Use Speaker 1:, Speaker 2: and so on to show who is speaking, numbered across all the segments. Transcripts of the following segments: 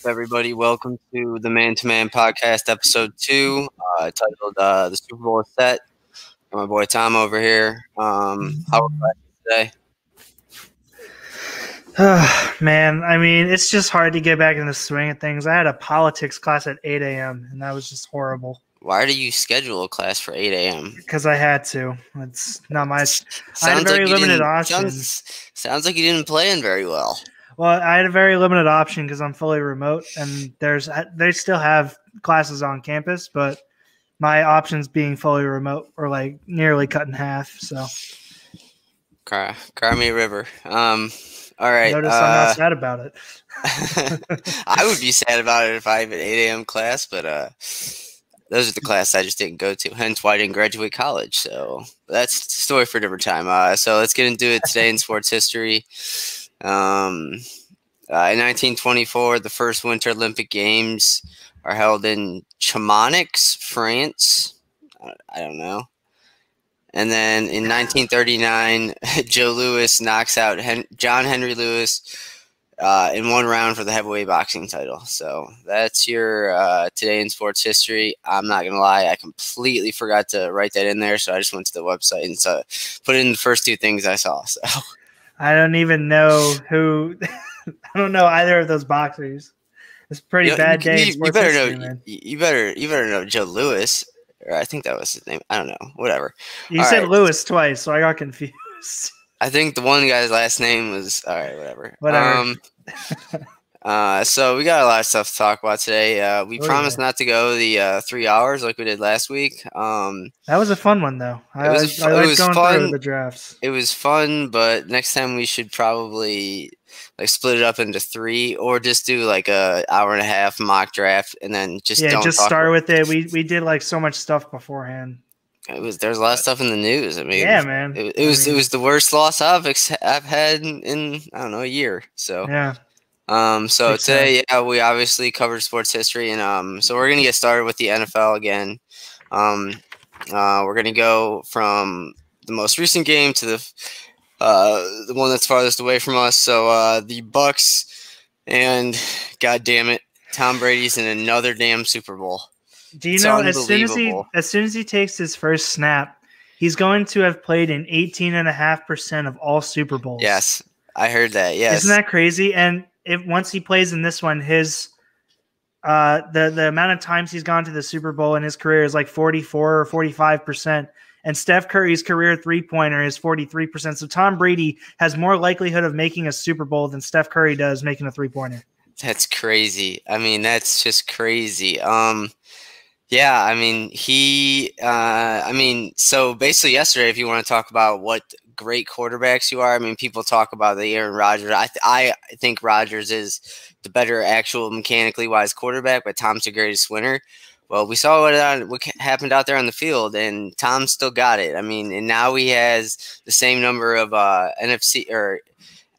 Speaker 1: Up, everybody? Welcome to the Man to Man Podcast, episode two, uh, titled uh, "The Super Bowl is Set." My boy Tom over here. Um, how are you today?
Speaker 2: Man, I mean, it's just hard to get back in the swing of things. I had a politics class at 8 a.m., and that was just horrible.
Speaker 1: Why do you schedule a class for 8 a.m.?
Speaker 2: Because I had to. It's not my. I had very
Speaker 1: like
Speaker 2: limited options.
Speaker 1: Sounds, sounds like you didn't plan very well.
Speaker 2: Well, I had a very limited option because I'm fully remote, and there's they still have classes on campus, but my options being fully remote were like nearly cut in half. So
Speaker 1: Cry, cry me a river. Um, all right.
Speaker 2: notice I'm
Speaker 1: uh,
Speaker 2: not sad about it.
Speaker 1: I would be sad about it if I have an 8 a.m. class, but uh, those are the classes I just didn't go to. Hence why I didn't graduate college. So that's a story for a different time. Uh, so let's get into it today in sports history. Um, uh, in 1924, the first Winter Olympic Games are held in Chamonix, France. I- don't know. And then in 1939, Joe Louis knocks out Hen- John Henry Lewis uh, in one round for the heavyweight boxing title. So that's your uh, today in sports history. I'm not gonna lie, I completely forgot to write that in there, so I just went to the website and so put in the first two things I saw. So
Speaker 2: I don't even know who. I don't know either of those boxers. It's pretty
Speaker 1: You-
Speaker 2: bad
Speaker 1: you,
Speaker 2: day.
Speaker 1: you- you better
Speaker 2: history,
Speaker 1: know. You, you better. You better know Joe Louis. Or I think that was his name. I don't know. Whatever.
Speaker 2: You
Speaker 1: All
Speaker 2: said
Speaker 1: right.
Speaker 2: Lewis twice, so I got confused.
Speaker 1: I think the one guy's last name was all right. Whatever.
Speaker 2: Whatever.
Speaker 1: Um, uh, so we got a lot of stuff to talk about today. Uh, we
Speaker 2: Oh,
Speaker 1: promised
Speaker 2: yeah.
Speaker 1: not to go the uh, three hours like we did last week. Um,
Speaker 2: That was a fun one, though. I,
Speaker 1: It was
Speaker 2: I, I
Speaker 1: it was
Speaker 2: going
Speaker 1: fun.
Speaker 2: through the drafts.
Speaker 1: it was fun, but next time we should probably like split it up into three, or just do like a hour and a half mock draft, and then just
Speaker 2: yeah,
Speaker 1: don't
Speaker 2: just start with it. We we did like so much stuff beforehand.
Speaker 1: It was there's a lot of stuff in the news. I mean,
Speaker 2: Yeah, man.
Speaker 1: It, it was
Speaker 2: mean-
Speaker 1: it was the worst loss I've ex- I've had in, in I don't know a year. So
Speaker 2: Yeah,
Speaker 1: um so
Speaker 2: Makes
Speaker 1: today yeah we obviously covered sports history and um so we're gonna get started with the NFL again. Um uh we're gonna go from the most recent game to the uh the one that's farthest away from us. So uh the Bucks and god damn it, Tom Brady's in another damn Super Bowl.
Speaker 2: Do you
Speaker 1: It's
Speaker 2: know as soon as he as soon as he takes his first snap, he's going to have played in 18 and a half percent of all Super Bowls.
Speaker 1: Yes. I heard that. Yes.
Speaker 2: Isn't that crazy? And if once he plays in this one, his uh the the amount of times he's gone to the Super Bowl in his career is like 44 or 45%. And Steph Curry's career three pointer is 43%. So Tom Brady has more likelihood of making a Super Bowl than Steph Curry does making a three pointer.
Speaker 1: That's crazy. I mean, that's just crazy. Um, yeah, I mean, he, uh, I mean, so basically, yesterday, if you want to talk about what great quarterbacks you are, I mean, people talk about the Aaron Rodgers. I, th- I think Rodgers is the better actual mechanically wise quarterback, but Tom's the greatest winner. Well, we saw what, uh, what happened out there on the field, and Tom still got it. I mean, and now he has the same number of uh, NFC or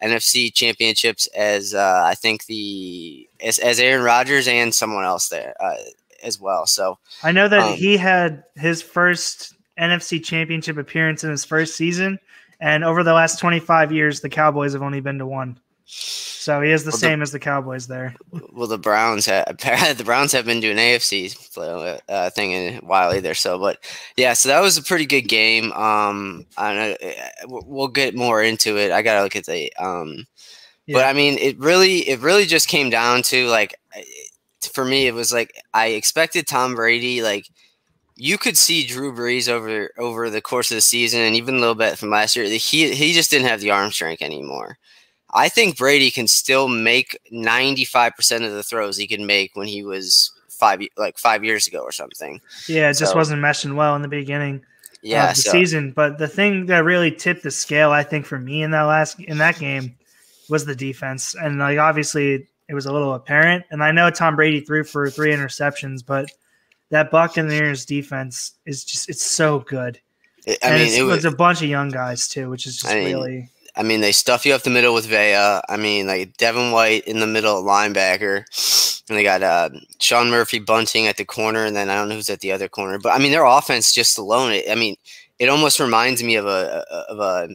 Speaker 1: NFC championships as uh, I think the as, as Aaron Rodgers and someone else there uh, as well. So
Speaker 2: I know that
Speaker 1: Um,
Speaker 2: he had his first NFC championship appearance in his first season. And over the last 25 years, the Cowboys have only been to one. So he is the
Speaker 1: Well, the-
Speaker 2: same as the Cowboys there.
Speaker 1: well, the Browns have the Browns have been doing AFC uh, thing in a while either. So, but yeah, so that was a pretty good game. Um, I don't know, uh, we'll- get more into it. I gotta look at the um, but I mean, it really it really just came down to like for me, it was like I expected Tom Brady like you could see Drew Brees over over the course of the season and even a little bit from last year. He he just didn't have the arm strength anymore. I think Brady can still make ninety five percent of the throws he could make when he was five like five years ago or something.
Speaker 2: Yeah, it just
Speaker 1: So-
Speaker 2: wasn't meshing well in the beginning
Speaker 1: Yeah,
Speaker 2: of the
Speaker 1: so,
Speaker 2: season. But the thing that really tipped the scale, I think, for me in that last in that game was the defense. And like obviously it was a little apparent. And I know Tom Brady threw for three interceptions, but that Buccaneers defense is just it's so good.
Speaker 1: I
Speaker 2: and
Speaker 1: mean,
Speaker 2: it's,
Speaker 1: it was
Speaker 2: it's a bunch of young guys too, which is just
Speaker 1: I mean,
Speaker 2: really
Speaker 1: I mean, they stuff you up the middle with Vea. I mean, like Devin White in the middle linebacker, and they got uh, Sean Murphy-Bunting at the corner, and then I don't know who's at the other corner. But I mean, their offense just alone. It, I mean, it almost reminds me of a of a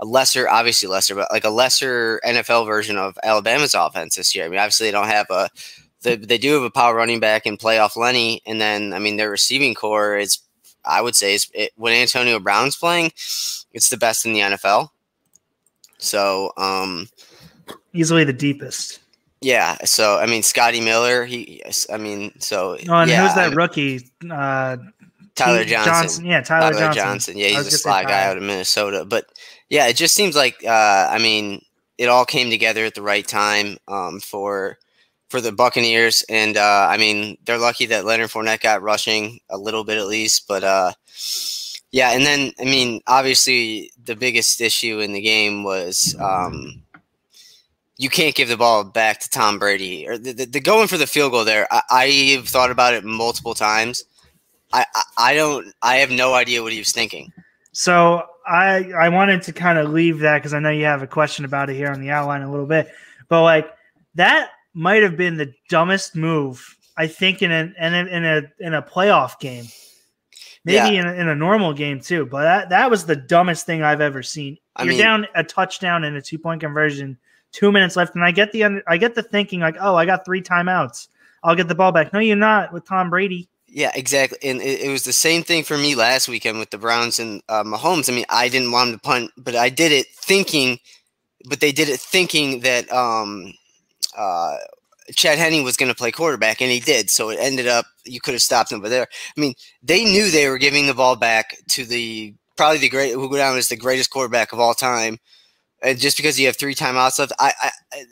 Speaker 1: a lesser, obviously lesser, but like a lesser NFL version of Alabama's offense this year. I mean, obviously they don't have a, they, they do have a power running back in playoff Lenny, and then I mean their receiving core is, I would say, is it, when Antonio Brown's playing, it's the best in the NFL. So, um,
Speaker 2: easily the deepest.
Speaker 1: Yeah. So I mean, Scotty Miller. He. I mean, so.
Speaker 2: Oh, and
Speaker 1: yeah,
Speaker 2: who's that
Speaker 1: I-
Speaker 2: rookie? Uh,
Speaker 1: Tyler
Speaker 2: Keith
Speaker 1: Johnson.
Speaker 2: Yeah, Tyler,
Speaker 1: Tyler
Speaker 2: Johnson.
Speaker 1: Johnson. Yeah, he's a sly guy out of Minnesota. But yeah, it just seems like uh, I mean, it all came together at the right time um, for for the Buccaneers, and uh, I mean, they're lucky that Leonard Fournette got rushing a little bit at least. But uh, yeah, and then I mean, obviously, the biggest issue in the game was. Um, you can't give the ball back to Tom Brady or the, the, the going for the field goal there. I, I've thought about it multiple times. I, I, I don't. I have no idea what he was thinking.
Speaker 2: So I I wanted to kind of leave that because I know you have a question about it here on the outline a little bit, but like that might have been the dumbest move I think in a in a in a, in a playoff game, maybe in, a, in a normal game too. But that that was the dumbest thing I've ever seen.
Speaker 1: I
Speaker 2: You're
Speaker 1: mean-
Speaker 2: down a touchdown and a two point conversion, two minutes left, and I get the under, I get the thinking like, oh, I got three timeouts, I'll get the ball back. No, you're not with Tom Brady.
Speaker 1: Yeah, exactly. And it, it was the same thing for me last weekend with the Browns and uh, Mahomes. I mean, I didn't want him to punt, but I did it thinking, but they did it thinking that um, uh, Chad Henne was going to play quarterback, and he did. So it ended up you could have stopped him, but there. I mean, they knew they were giving the ball back to the probably the great who go down as the greatest quarterback of all time, and just because you have three timeouts left, I, I,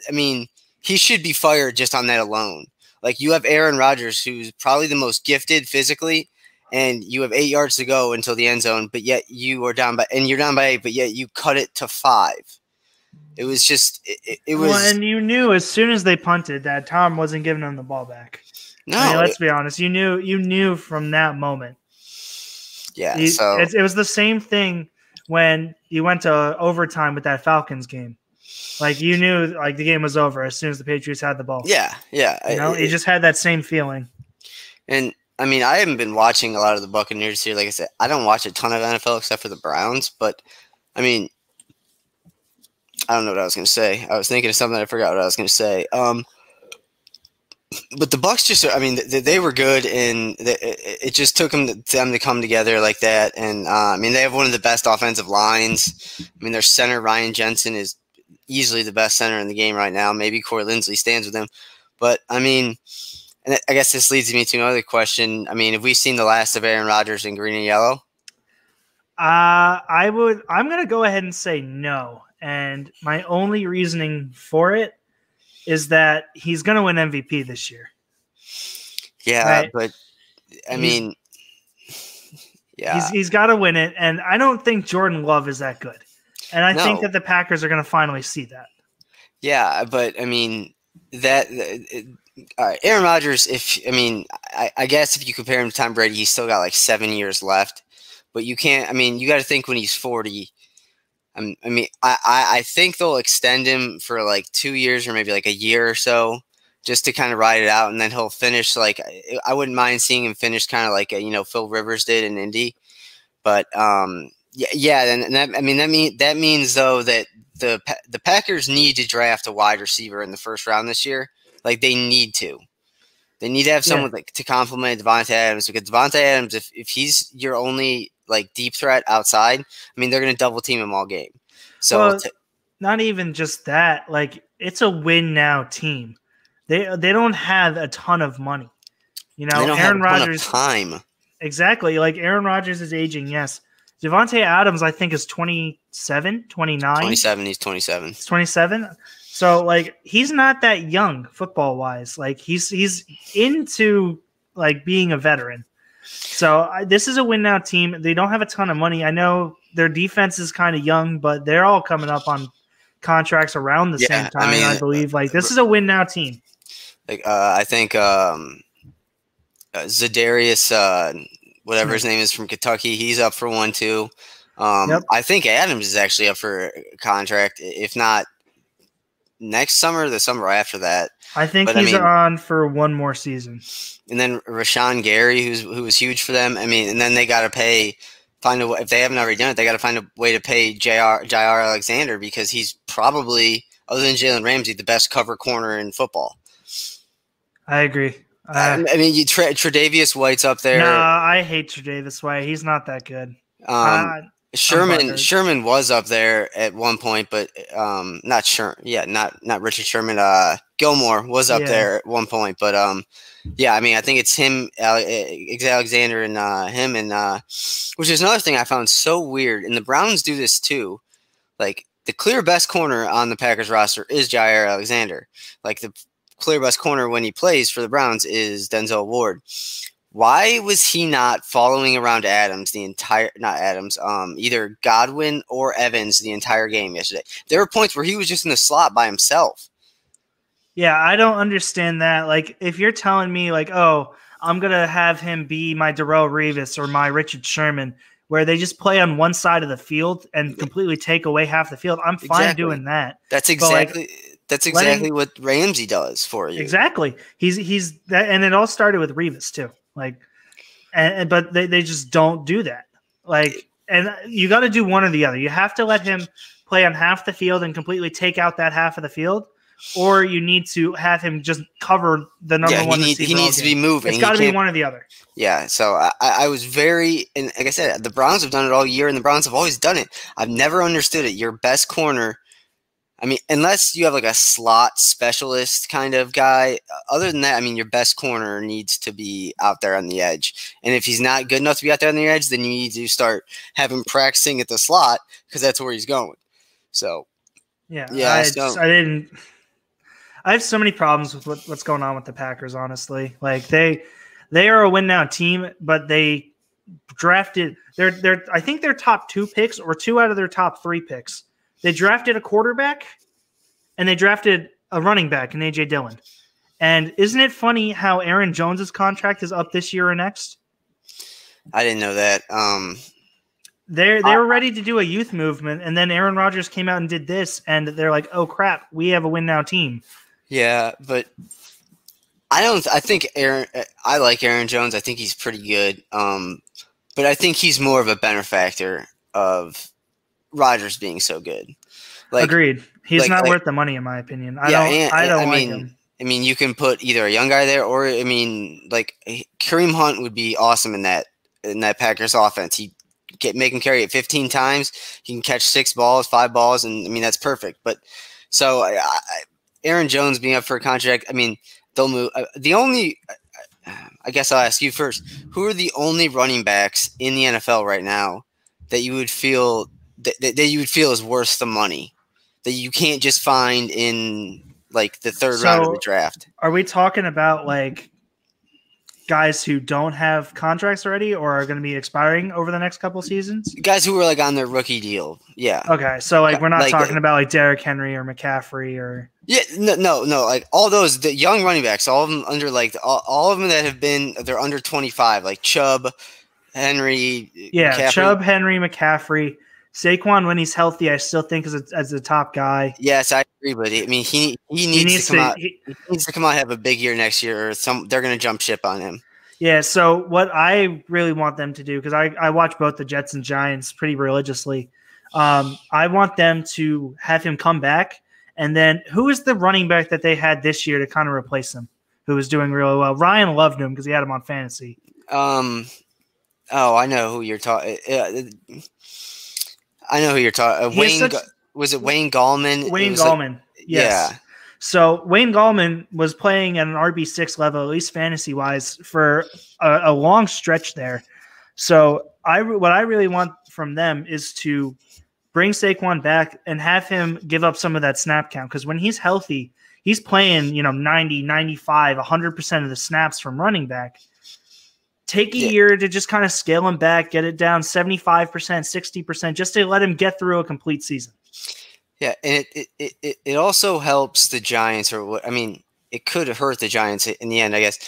Speaker 1: I mean, he should be fired just on that alone. Like you have Aaron Rodgers, who's probably the most gifted physically, and you have eight yards to go until the end zone, but yet you are down by and you're down by eight, but yet you cut it to five. It was just it, it- was
Speaker 2: well, and you knew as soon as they punted that Tom wasn't giving them the ball back.
Speaker 1: no,
Speaker 2: I mean, let's be honest. You knew you knew from that moment.
Speaker 1: yeah.
Speaker 2: You-
Speaker 1: so
Speaker 2: it, it was the same thing when you went to overtime with that Falcons game. Like you knew like the game was over as soon as the Patriots had the ball.
Speaker 1: yeah, yeah.
Speaker 2: You know,
Speaker 1: it-
Speaker 2: you just had that same feeling.
Speaker 1: And I mean, I haven't been watching a lot of the Buccaneers here. Like I said, I don't watch a ton of NFL except for the Browns. But I mean, I don't know what I was going to say. I was thinking of something. I forgot what I was going to say. Um, but the Bucks just, I mean, they, they were good, and they, it just took them to, them to come together like that. And uh, I mean, they have one of the best offensive lines. I mean, their center Ryan Jensen is easily the best center in the game right now. Maybe Corey Linsley stands with him, but I mean, and I guess this leads me to another question. I mean, have we seen the last of Aaron Rodgers in green and yellow?
Speaker 2: Uh, I would. I'm gonna go ahead and say no. And my only reasoning for it is that he's gonna win MVP this year.
Speaker 1: Yeah,
Speaker 2: Right.
Speaker 1: but I
Speaker 2: He's-
Speaker 1: mean, yeah,
Speaker 2: He's he's got to win it, and I don't think Jordan Love is that good. And I think that the Packers are going to finally see that.
Speaker 1: yeah, but I mean that. it- all right, Aaron Rodgers. If I mean, I, I guess if you compare him to Tom Brady, he's still got like seven years left. But you can't. I mean, you got to think when he's forty. I'm, mean, I, I I think they'll extend him for like two years or maybe like a year or so, just to kind of ride it out, and then he'll finish like I- I wouldn't mind seeing him finish kind of like you know Phil Rivers did in Indy, but um yeah yeah and, and that I mean that mean that means though that the the Packers need to draft a wide receiver in the first round this year, like they need to. They need to have
Speaker 2: Yeah.
Speaker 1: someone like to complement Davante Adams because Davante Adams, if, if he's your only like deep threat outside, I mean they're going to double team him all game. So
Speaker 2: Well,
Speaker 1: t-
Speaker 2: Not even just that. Like it's a win now team. They they don't have a ton of money. You know, Aaron Rodgers
Speaker 1: time.
Speaker 2: exactly. Like Aaron Rodgers is aging. Yes. Davante Adams, I think, is 27, 29.
Speaker 1: 27, he's 27.
Speaker 2: He's 27. So like he's not that young football wise. Like he's he's into like being a veteran. So I, this is a win now team. They don't have a ton of money. I know their defense is kind of young, but they're all coming up on contracts around the
Speaker 1: Yeah,
Speaker 2: same time. I,
Speaker 1: mean,
Speaker 2: believe like this is a win now team.
Speaker 1: Like uh, I think um, uh, Za'Darius, uh, whatever his name is from Kentucky, he's up for one too. Um,
Speaker 2: Yep.
Speaker 1: I think Adams is actually up for a contract, if not next summer, the summer after that.
Speaker 2: I think
Speaker 1: But, I
Speaker 2: he's
Speaker 1: mean-
Speaker 2: on for one more season.
Speaker 1: And then Rashan Gary, who's who was huge for them. I mean, and then they got to pay find a if they haven't already done it, they got to find a way to pay Jaire Jaire Alexander because he's probably other than Jalen Ramsey the best cover corner in football.
Speaker 2: I agree. Uh,
Speaker 1: I mean, you Tre- Tre'Davious White's up there.
Speaker 2: no, I hate Tre'Davious White. He's not that good.
Speaker 1: Um,
Speaker 2: Uh,
Speaker 1: Sherman. Sherman was up there at one point, but um, not Sherman. Yeah, not not Richard Sherman. Uh, Gilmore was up
Speaker 2: Yeah.
Speaker 1: there at one point, but um, yeah. I mean, I think it's him, eh, Alexander, and uh, him, and uh, which is another thing I found so weird. And the Browns do this too. Like the clear best corner on the Packers roster is Jaire Alexander. Like the clear best corner when he plays for the Browns is Denzel Ward. Why was he not following around Adams the entire not Adams, um, either Godwin or Evans the entire game yesterday? There were points where he was just in the slot by himself.
Speaker 2: Yeah, I don't understand that. Like, if you're telling me, like, oh, I'm gonna have him be my Darrelle Revis or my Richard Sherman, where they just play on one side of the field and completely take away half the field, I'm fine
Speaker 1: Exactly.
Speaker 2: doing that.
Speaker 1: That's
Speaker 2: like,
Speaker 1: exactly that's
Speaker 2: letting-
Speaker 1: exactly what Ramsey does for you.
Speaker 2: Exactly. He's he's that, and it all started with Revis too. Like, and, and- but they they just don't do that. Like, and you got to do one or the other. You have to let him play on half the field and completely take out that half of the field, or you need to have him just cover the number
Speaker 1: Yeah, he,
Speaker 2: one.
Speaker 1: need, he
Speaker 2: receiver all
Speaker 1: needs to be moving.
Speaker 2: It's
Speaker 1: He
Speaker 2: got to be one or the other.
Speaker 1: Yeah, so I, I I was very, and like I said, the Browns have done it all year, and the Browns have always done it. I've never understood it. Your best corner, I mean, unless you have like a slot specialist kind of guy, uh, other than that, I mean, your best corner needs to be out there on the edge. And if he's not good enough to be out there on the edge, then you need to start having practicing at the slot because that's where he's going. So
Speaker 2: Yeah,
Speaker 1: Yeah,
Speaker 2: I,
Speaker 1: so-
Speaker 2: I didn't. I have so many problems with what, what's going on with the Packers. Honestly, like they they are a win now team, but they drafted they're they're I think their top two picks or two out of their top three picks. They drafted a quarterback, and they drafted a running back in AJ Dillon. And isn't it funny how Aaron Jones's contract is up this year or next?
Speaker 1: I didn't know that. Um,
Speaker 2: They they were ready to do a youth movement, and then Aaron Rodgers came out and did this, and they're like, "Oh crap, we have a win now team."
Speaker 1: Yeah, but I don't. I think Aaron. I like Aaron Jones. I think he's pretty good. Um, but I think he's more of a benefactor of Rodgers being so good. Like,
Speaker 2: Agreed. He's
Speaker 1: like-
Speaker 2: not
Speaker 1: like-
Speaker 2: worth the money, in my opinion. I
Speaker 1: Yeah,
Speaker 2: don't.
Speaker 1: and-
Speaker 2: I don't
Speaker 1: I
Speaker 2: like
Speaker 1: mean,
Speaker 2: him.
Speaker 1: I mean, you can put either a young guy there, or I mean, like Kareem Hunt would be awesome in that in that Packers offense. He get make him carry it 15 times. He can catch six balls, five balls, and I mean that's perfect. But so I, I, Aaron Jones being up for a contract, I mean they'll move. Uh, the only, I guess I'll ask you first. Who are the only running backs in the NFL right now that you would feel that, that, that you would feel is worth the money that you can't just find in like the third round of the draft?
Speaker 2: Are we talking about like guys who don't have contracts already or are going to be expiring over the next couple seasons?
Speaker 1: Guys who were like on their rookie deal. Yeah.
Speaker 2: Okay, so like we're not
Speaker 1: Like,
Speaker 2: talking
Speaker 1: uh,
Speaker 2: about like Derrick Henry or McCaffrey or
Speaker 1: Yeah, no, no, no. Like all those the young running backs, all of them under like all, all of them that have been they're under twenty five, like Chubb, Henry.
Speaker 2: yeah,
Speaker 1: McCaffrey.
Speaker 2: Chubb, Henry, McCaffrey, Saquon when he's healthy, I still think is a, as a top guy.
Speaker 1: Yes, I agree, but I mean he he needs,
Speaker 2: He needs
Speaker 1: to come
Speaker 2: to.
Speaker 1: out.
Speaker 2: he-
Speaker 1: He needs to come out and have a big year next year, or some they're gonna jump ship on him.
Speaker 2: Yeah, so what I really want them to do, because I, I watch both the Jets and Giants pretty religiously. Um, I want them to have him come back. And then who is the running back that they had this year to kind of replace him, who was doing really well? Ryan loved him because he had him on fantasy.
Speaker 1: Um. Oh, I know who you're talking. Uh, I know who you're talking. Uh,
Speaker 2: He
Speaker 1: Wayne
Speaker 2: such-
Speaker 1: was it Wayne Gallman?
Speaker 2: Wayne
Speaker 1: was like-
Speaker 2: Gallman. yes.
Speaker 1: Yeah.
Speaker 2: So Wayne Gallman was playing at an RB six level, at least fantasy wise, for a, a long stretch there. So I what I really want from them is to bring Saquon back and have him give up some of that snap count because when he's healthy, he's playing, you know, 90, 95, 100% of the snaps from running back. Take a
Speaker 1: Yeah.
Speaker 2: year to just kind of scale him back, get it down 75%, 60%, just to let him get through a complete season.
Speaker 1: Yeah, and it, it, it, it- also helps the Giants, or what I mean, it could hurt the Giants in the end, I guess.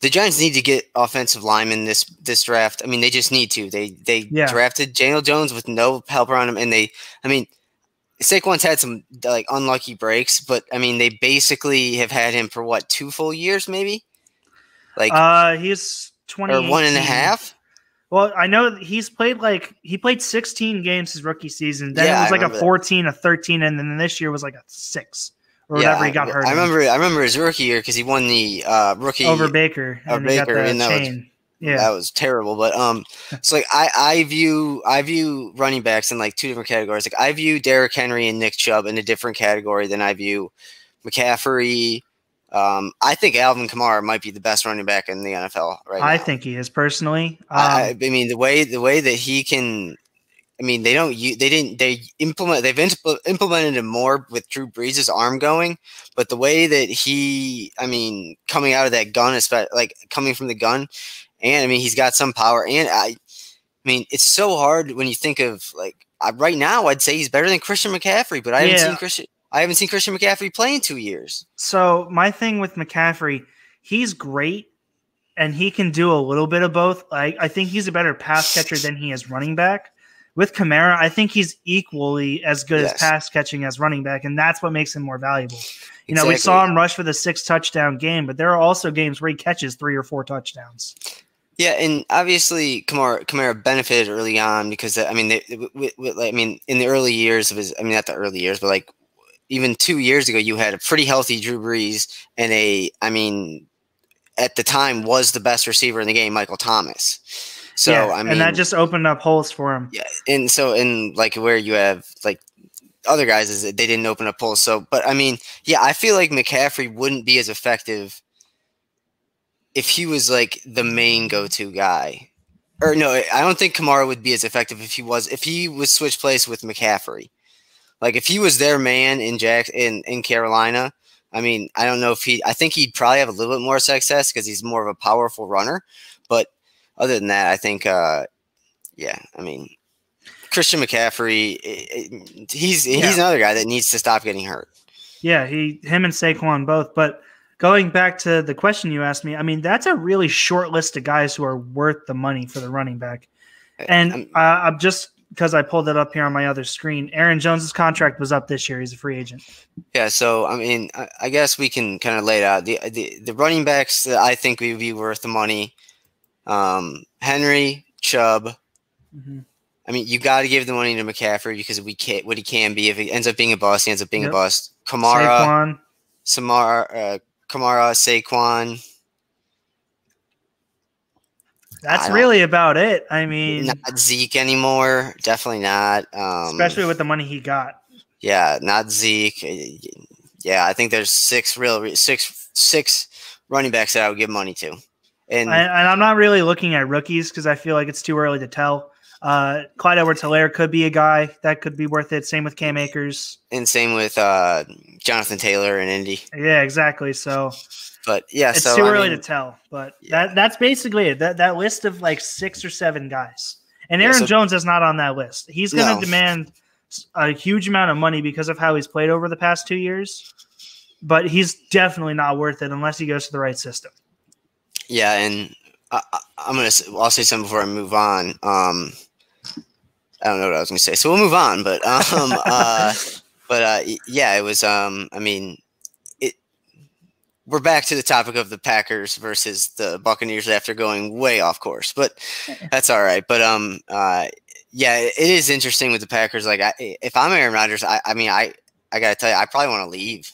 Speaker 1: The Giants need to get offensive linemen this this draft. I mean, they just need to. They they
Speaker 2: Yeah.
Speaker 1: drafted Daniel Jones with no help around him, and they, I mean, Saquon's had some like unlucky breaks, but I mean, they basically have had him for what two full years, maybe, like
Speaker 2: Uh, he's 20.
Speaker 1: or one and a half.
Speaker 2: Well, I know he's played like he played 16 games his rookie season. Then
Speaker 1: Yeah,
Speaker 2: it was like a
Speaker 1: remember that.
Speaker 2: 14, a 13, and then this year was like a six or whatever he got
Speaker 1: I,
Speaker 2: hurt.
Speaker 1: I
Speaker 2: in
Speaker 1: remember. I remember his rookie year because he won the uh, rookie
Speaker 2: over Baker
Speaker 1: over Baker, and that was-
Speaker 2: yeah,
Speaker 1: That was terrible. But um, it's like I I view I view running backs in like two different categories. Like I view Derrick Henry and Nick Chubb in a different category than I view McCaffrey. Um, I think Alvin Kamara might be the best running back in the NFL right
Speaker 2: I
Speaker 1: now.
Speaker 2: think he is personally. Um,
Speaker 1: I, I mean the way the way that he can. I mean they don't you they didn't they implement they've impl- implemented him more with Drew Brees' arm going, but the way that he I mean coming out of that gun, especially like coming from the gun, and I mean he's got some power and I, I mean it's so hard when you think of like I, right now I'd say he's better than Christian McCaffrey, but I haven't
Speaker 2: Yeah.
Speaker 1: seen Christian I haven't seen Christian McCaffrey play in two years.
Speaker 2: So my thing with McCaffrey, he's great and he can do a little bit of both. I, I think he's a better pass catcher than he is running back. With Kamara, I think he's equally as good
Speaker 1: Yes.
Speaker 2: as pass catching as running back, and that's what makes him more valuable. You know, we saw him rush for the six touchdown game, but there are also games where he catches three or four touchdowns.
Speaker 1: Yeah, and obviously Kamara Kamara benefited early on because I mean, they, with, with, I mean, in the early years of his, I mean, not the early years, but like even two years ago, you had a pretty healthy Drew Brees and a, I mean, at the time was the best receiver in the game, Michael Thomas. So
Speaker 2: Yeah,
Speaker 1: I mean,
Speaker 2: and that just opened up holes for him.
Speaker 1: yeah, and so and like where you have like other guys is that they didn't open up holes. So, but I mean, yeah, I feel like McCaffrey wouldn't be as effective if he was like the main go-to guy. Or no, I don't think Kamara would be as effective if he was if he was switch place with McCaffrey. Like if he was their man in Jack in in Carolina, I mean, I don't know if he. I think he'd probably have a little bit more success because he's more of a powerful runner. But other than that, I think, uh, yeah, I mean, Christian McCaffrey, i- i- he's he's
Speaker 2: Yeah.
Speaker 1: another guy that needs to stop getting hurt.
Speaker 2: Yeah, he him and Saquon both. But going back to the question you asked me, I mean that's a really short list of guys who are worth the money for the running back. And
Speaker 1: I'm-
Speaker 2: uh, I'm just because I pulled it up here on my other screen. Aaron Jones's contract was up this year. He's a free agent.
Speaker 1: Yeah, so I mean, I, I guess we can kind of lay it out. The, the the running backs that I think would be worth the money. Um, Henry, Chubb.
Speaker 2: Mhm.
Speaker 1: I mean, you got to give the money to McCaffrey because we can't what he can be. If he ends up being a bust, he ends up being
Speaker 2: Yep.
Speaker 1: a bust. Kamara,
Speaker 2: Saquon.
Speaker 1: Samara, uh, Kamara, Saquon.
Speaker 2: That's really about it. I mean,
Speaker 1: Not Zeke anymore. Definitely not. Um,
Speaker 2: especially with the money he got.
Speaker 1: yeah, not Zeke. Yeah, I think there's six real six six running backs that I would give money to, and
Speaker 2: And, and I'm not really looking at rookies because I feel like it's too early to tell. Uh, Clyde Edwards-Helaire could be a guy that could be worth it. Same with Cam Akers.
Speaker 1: and same with uh, Jonathan Taylor and Indy.
Speaker 2: Yeah, exactly. So
Speaker 1: But yeah,
Speaker 2: it's
Speaker 1: so
Speaker 2: too
Speaker 1: I
Speaker 2: early
Speaker 1: mean,
Speaker 2: to tell. But
Speaker 1: Yeah.
Speaker 2: that that's basically it. That that list of like six or seven guys. And
Speaker 1: Yeah,
Speaker 2: Aaron
Speaker 1: so-
Speaker 2: Jones is not on that list. He's going to
Speaker 1: No.
Speaker 2: demand a huge amount of money because of how he's played over the past two years. But he's definitely not worth it unless he goes to the right system.
Speaker 1: Yeah, and I, I- I'm gonna. I'll say something before I move on. Um, I don't know what I was gonna say, so we'll move on. But um, uh, but uh, yeah, it was. Um, I mean. We're back to the topic of the Packers versus the Buccaneers after going way off course, but that's all right. But um, uh, yeah, it is interesting with the Packers. Like, I, if I'm Aaron Rodgers, I, I mean, I, I gotta tell you, I probably want to leave.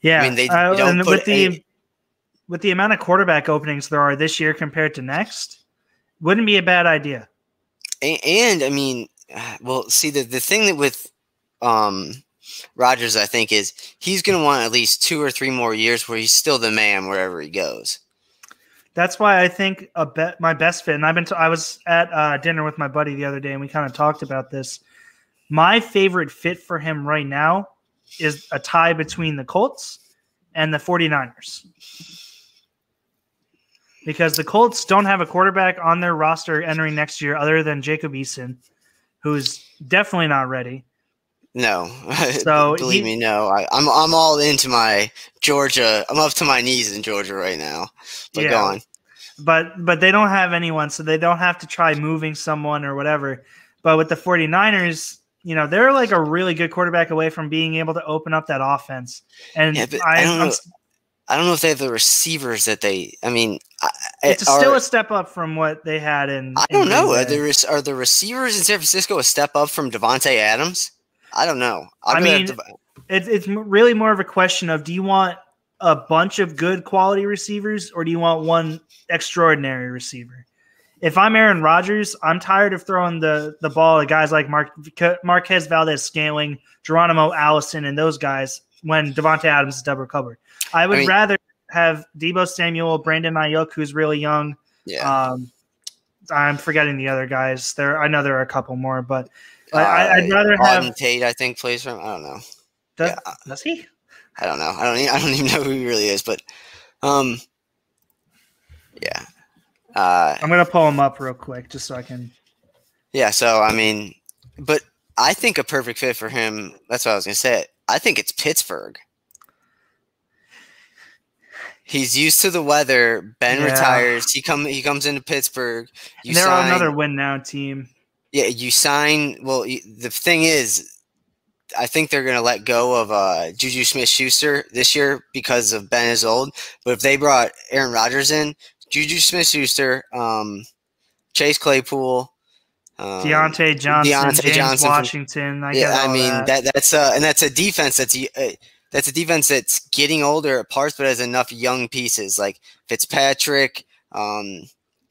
Speaker 2: Yeah, I
Speaker 1: mean, they-
Speaker 2: uh,
Speaker 1: don't put
Speaker 2: with the
Speaker 1: any-
Speaker 2: with the amount of quarterback openings there are this year compared to next, wouldn't be a bad idea.
Speaker 1: and, and I mean, uh, well, see the the thing that with um Rodgers, I think, is he's going to want at least two or three more years where he's still the man wherever he goes.
Speaker 2: That's why I think a bet my best fit. And I've been I was at uh, dinner with my buddy the other day, and we kind of talked about this. My favorite fit for him right now is a tie between the Colts and the 49ers. Because the Colts don't have a quarterback on their roster entering next year other than Jacob Eason, who's definitely not ready.
Speaker 1: No,
Speaker 2: So
Speaker 1: believe
Speaker 2: he-
Speaker 1: me, no. I, I'm I'm all into my Georgia. I'm up to my knees in Georgia right now. But
Speaker 2: Yeah.
Speaker 1: go on.
Speaker 2: but but they don't have anyone so they don't have to try moving someone or whatever but with the 49ers you know they're like a really good quarterback away from being able to open up that offense and
Speaker 1: Yeah,
Speaker 2: I,
Speaker 1: I don't
Speaker 2: I'm,
Speaker 1: know. I don't know if they have the receivers that they. I mean, I,
Speaker 2: it's are, still a step up from what they had in.
Speaker 1: I don't in know. Are there are the receivers in San Francisco a step up from Davante Adams? I don't know.
Speaker 2: I'm i mean, to, it, it's really more of a question of do you want a bunch of good quality receivers or do you want one extraordinary receiver? If I'm Aaron Rodgers, I'm tired of throwing the the ball at guys like Mark, Marquez Valdes-Scantling, Geronimo Allison, and those guys when Davante Adams is double covered. I would I mean, rather have Deebo Samuel, Brandon Aiyuk, who's really young.
Speaker 1: Yeah.
Speaker 2: Um, I'm forgetting the other guys. There, I know there are a couple more, but I, would rather have
Speaker 1: Tate. I think plays from. I don't know.
Speaker 2: Does, yeah. does he?
Speaker 1: I don't know. I don't. Even, I don't even know who he really is, but um, yeah. Uh,
Speaker 2: I'm gonna pull him up real quick just so I can.
Speaker 1: Yeah. So I mean, but I think a perfect fit for him. That's what I was gonna say. I think it's Pittsburgh. He's used to the weather. Ben yeah. retires. He come. He comes into Pittsburgh.
Speaker 2: You they're sign, another win now team.
Speaker 1: Yeah, you sign. Well, the thing is, I think they're going to let go of uh, Juju Smith Schuster this year because of Ben is old. But if they brought Aaron Rodgers in, Juju Smith Schuster, um, Chase Claypool,
Speaker 2: um, Diontae Johnson, Diontae James Johnson Washington.
Speaker 1: I yeah, I mean that. that. that's uh, and that's a defense that's uh, that's a defense that's getting older at parts, but has enough young pieces like Fitzpatrick, um,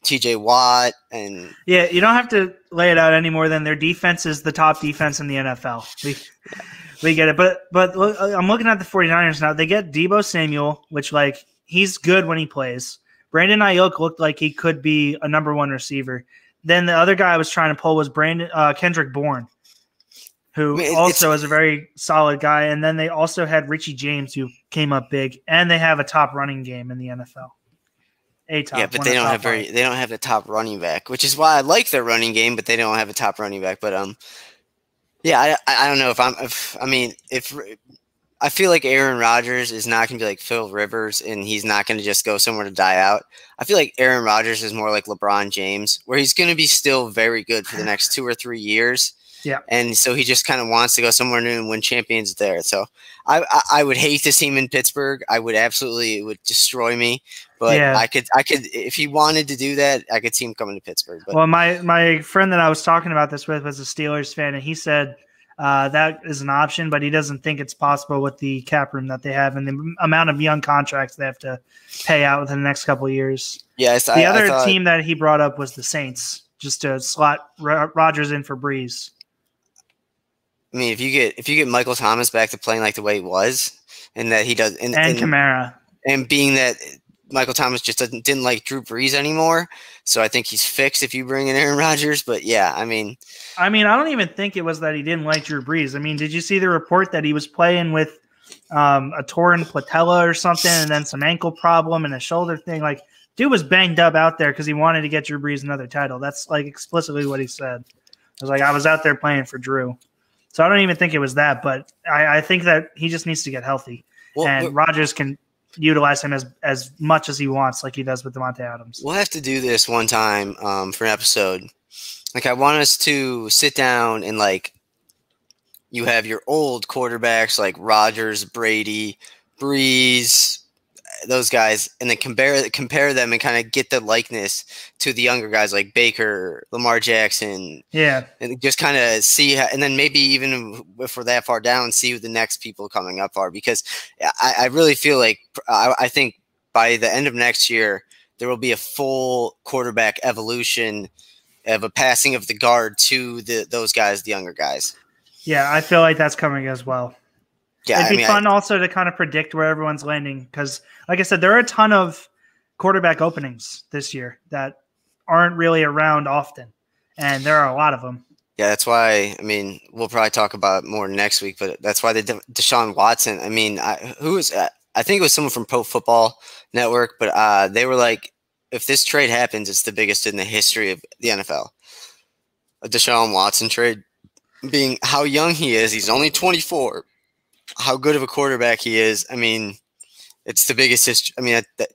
Speaker 1: TJ Watt, and
Speaker 2: yeah, you don't have to lay it out any more than their defense is the top defense in the NFL. We, we get it, but but look, I'm looking at the 49ers now. They get Deebo Samuel, which like he's good when he plays. Brandon Aiyuk looked like he could be a number one receiver. Then the other guy I was trying to pull was Brandon uh, Kendrick Bourne who I mean, also is a very solid guy. And then they also had Richie James, who came up big, and they have a top running game in the NFL.
Speaker 1: A top, yeah, but they don't have very they don't have the top running back, which is why I like their running game, but they don't have a top running back. But um, yeah, I, I don't know if I'm if I mean if I feel like Aaron Rodgers is not going to be like Phil Rivers, and he's not going to just go somewhere to die out. I feel like Aaron Rodgers is more like LeBron James, where he's going to be still very good for the next two or three years
Speaker 2: yeah.
Speaker 1: And so he just kind of wants to go somewhere new and win champions there. So I, I, I would hate to see him in Pittsburgh. I would absolutely it would destroy me. But yeah. I could I could if he wanted to do that, I could see him coming to Pittsburgh. But.
Speaker 2: Well, my my friend that I was talking about this with was a Steelers fan, and he said uh, that is an option, but he doesn't think it's possible with the cap room that they have and the amount of young contracts they have to pay out within the next couple of years.
Speaker 1: Yes,
Speaker 2: the I, other I thought, team that he brought up was the Saints, just to slot Rodgers in for Brees.
Speaker 1: I mean, if you get if you get Michael Thomas back to playing like the way he was, and that he does, and,
Speaker 2: and, and Kamara,
Speaker 1: and being that Michael Thomas just didn't, didn't like Drew Brees anymore, so I think he's fixed if you bring in Aaron Rodgers. But yeah, I mean,
Speaker 2: I mean, I don't even think it was that he didn't like Drew Brees. I mean, did you see the report that he was playing with um, a torn patella or something, and then some ankle problem and a shoulder thing? Like, dude was banged up out there because he wanted to get Drew Brees another title. That's like explicitly what he said. I was like, I was out there playing for Drew. So I don't even think it was that, but I, I think that he just needs to get healthy, well, and Rodgers can utilize him as as much as he wants, like he does with Davante Adams.
Speaker 1: We'll have to do this one time um, for an episode. Like I want us to sit down and like you have your old quarterbacks like Rodgers, Brady, Brees, those guys and then compare compare them and kind of get the likeness to the younger guys like Baker, Lamar Jackson.
Speaker 2: Yeah.
Speaker 1: And just kind of see how, and then maybe even if we're that far down, see who the next people coming up are because I, I really feel like I, I think by the end of next year there will be a full quarterback evolution of a passing of the guard to the those guys, the younger guys.
Speaker 2: Yeah, I feel like that's coming as well. Yeah, it'd be I mean, fun I, also to kind of predict where everyone's landing because, like I said, there are a ton of quarterback openings this year that aren't really around often, and there are a lot of them.
Speaker 1: Yeah, that's why. I mean, we'll probably talk about more next week, but that's why the De- Deshaun Watson. I mean, I, who was? I think it was someone from Pro Football Network, but uh, they were like, if this trade happens, it's the biggest in the history of the NFL. A Deshaun Watson trade, being how young he is, he's only 24 how good of a quarterback he is. I mean, it's the biggest history. I mean, that,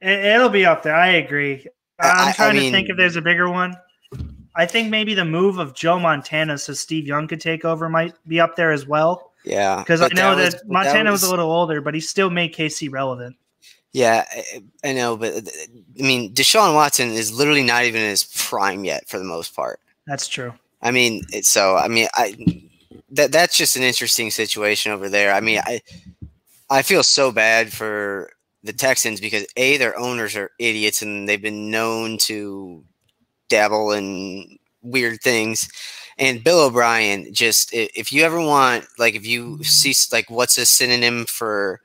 Speaker 2: it, will be up there. I agree. I'm I, trying I mean, to think if there's a bigger one. I think maybe the move of Joe Montana so Steve Young could take over might be up there as well.
Speaker 1: Yeah,
Speaker 2: because I know that, was, Montana that was, was, a little older, but he still made KC relevant.
Speaker 1: Yeah, I, I know, but I mean, Deshaun Watson is literally not even in his prime yet, for the most part.
Speaker 2: That's true.
Speaker 1: I mean, so I mean, I that that's just an interesting situation over there. I mean, I I feel so bad for the Texans because a their owners are idiots and they've been known to dabble in weird things. And Bill O'Brien, just if you ever want, like, if you see like what's a synonym for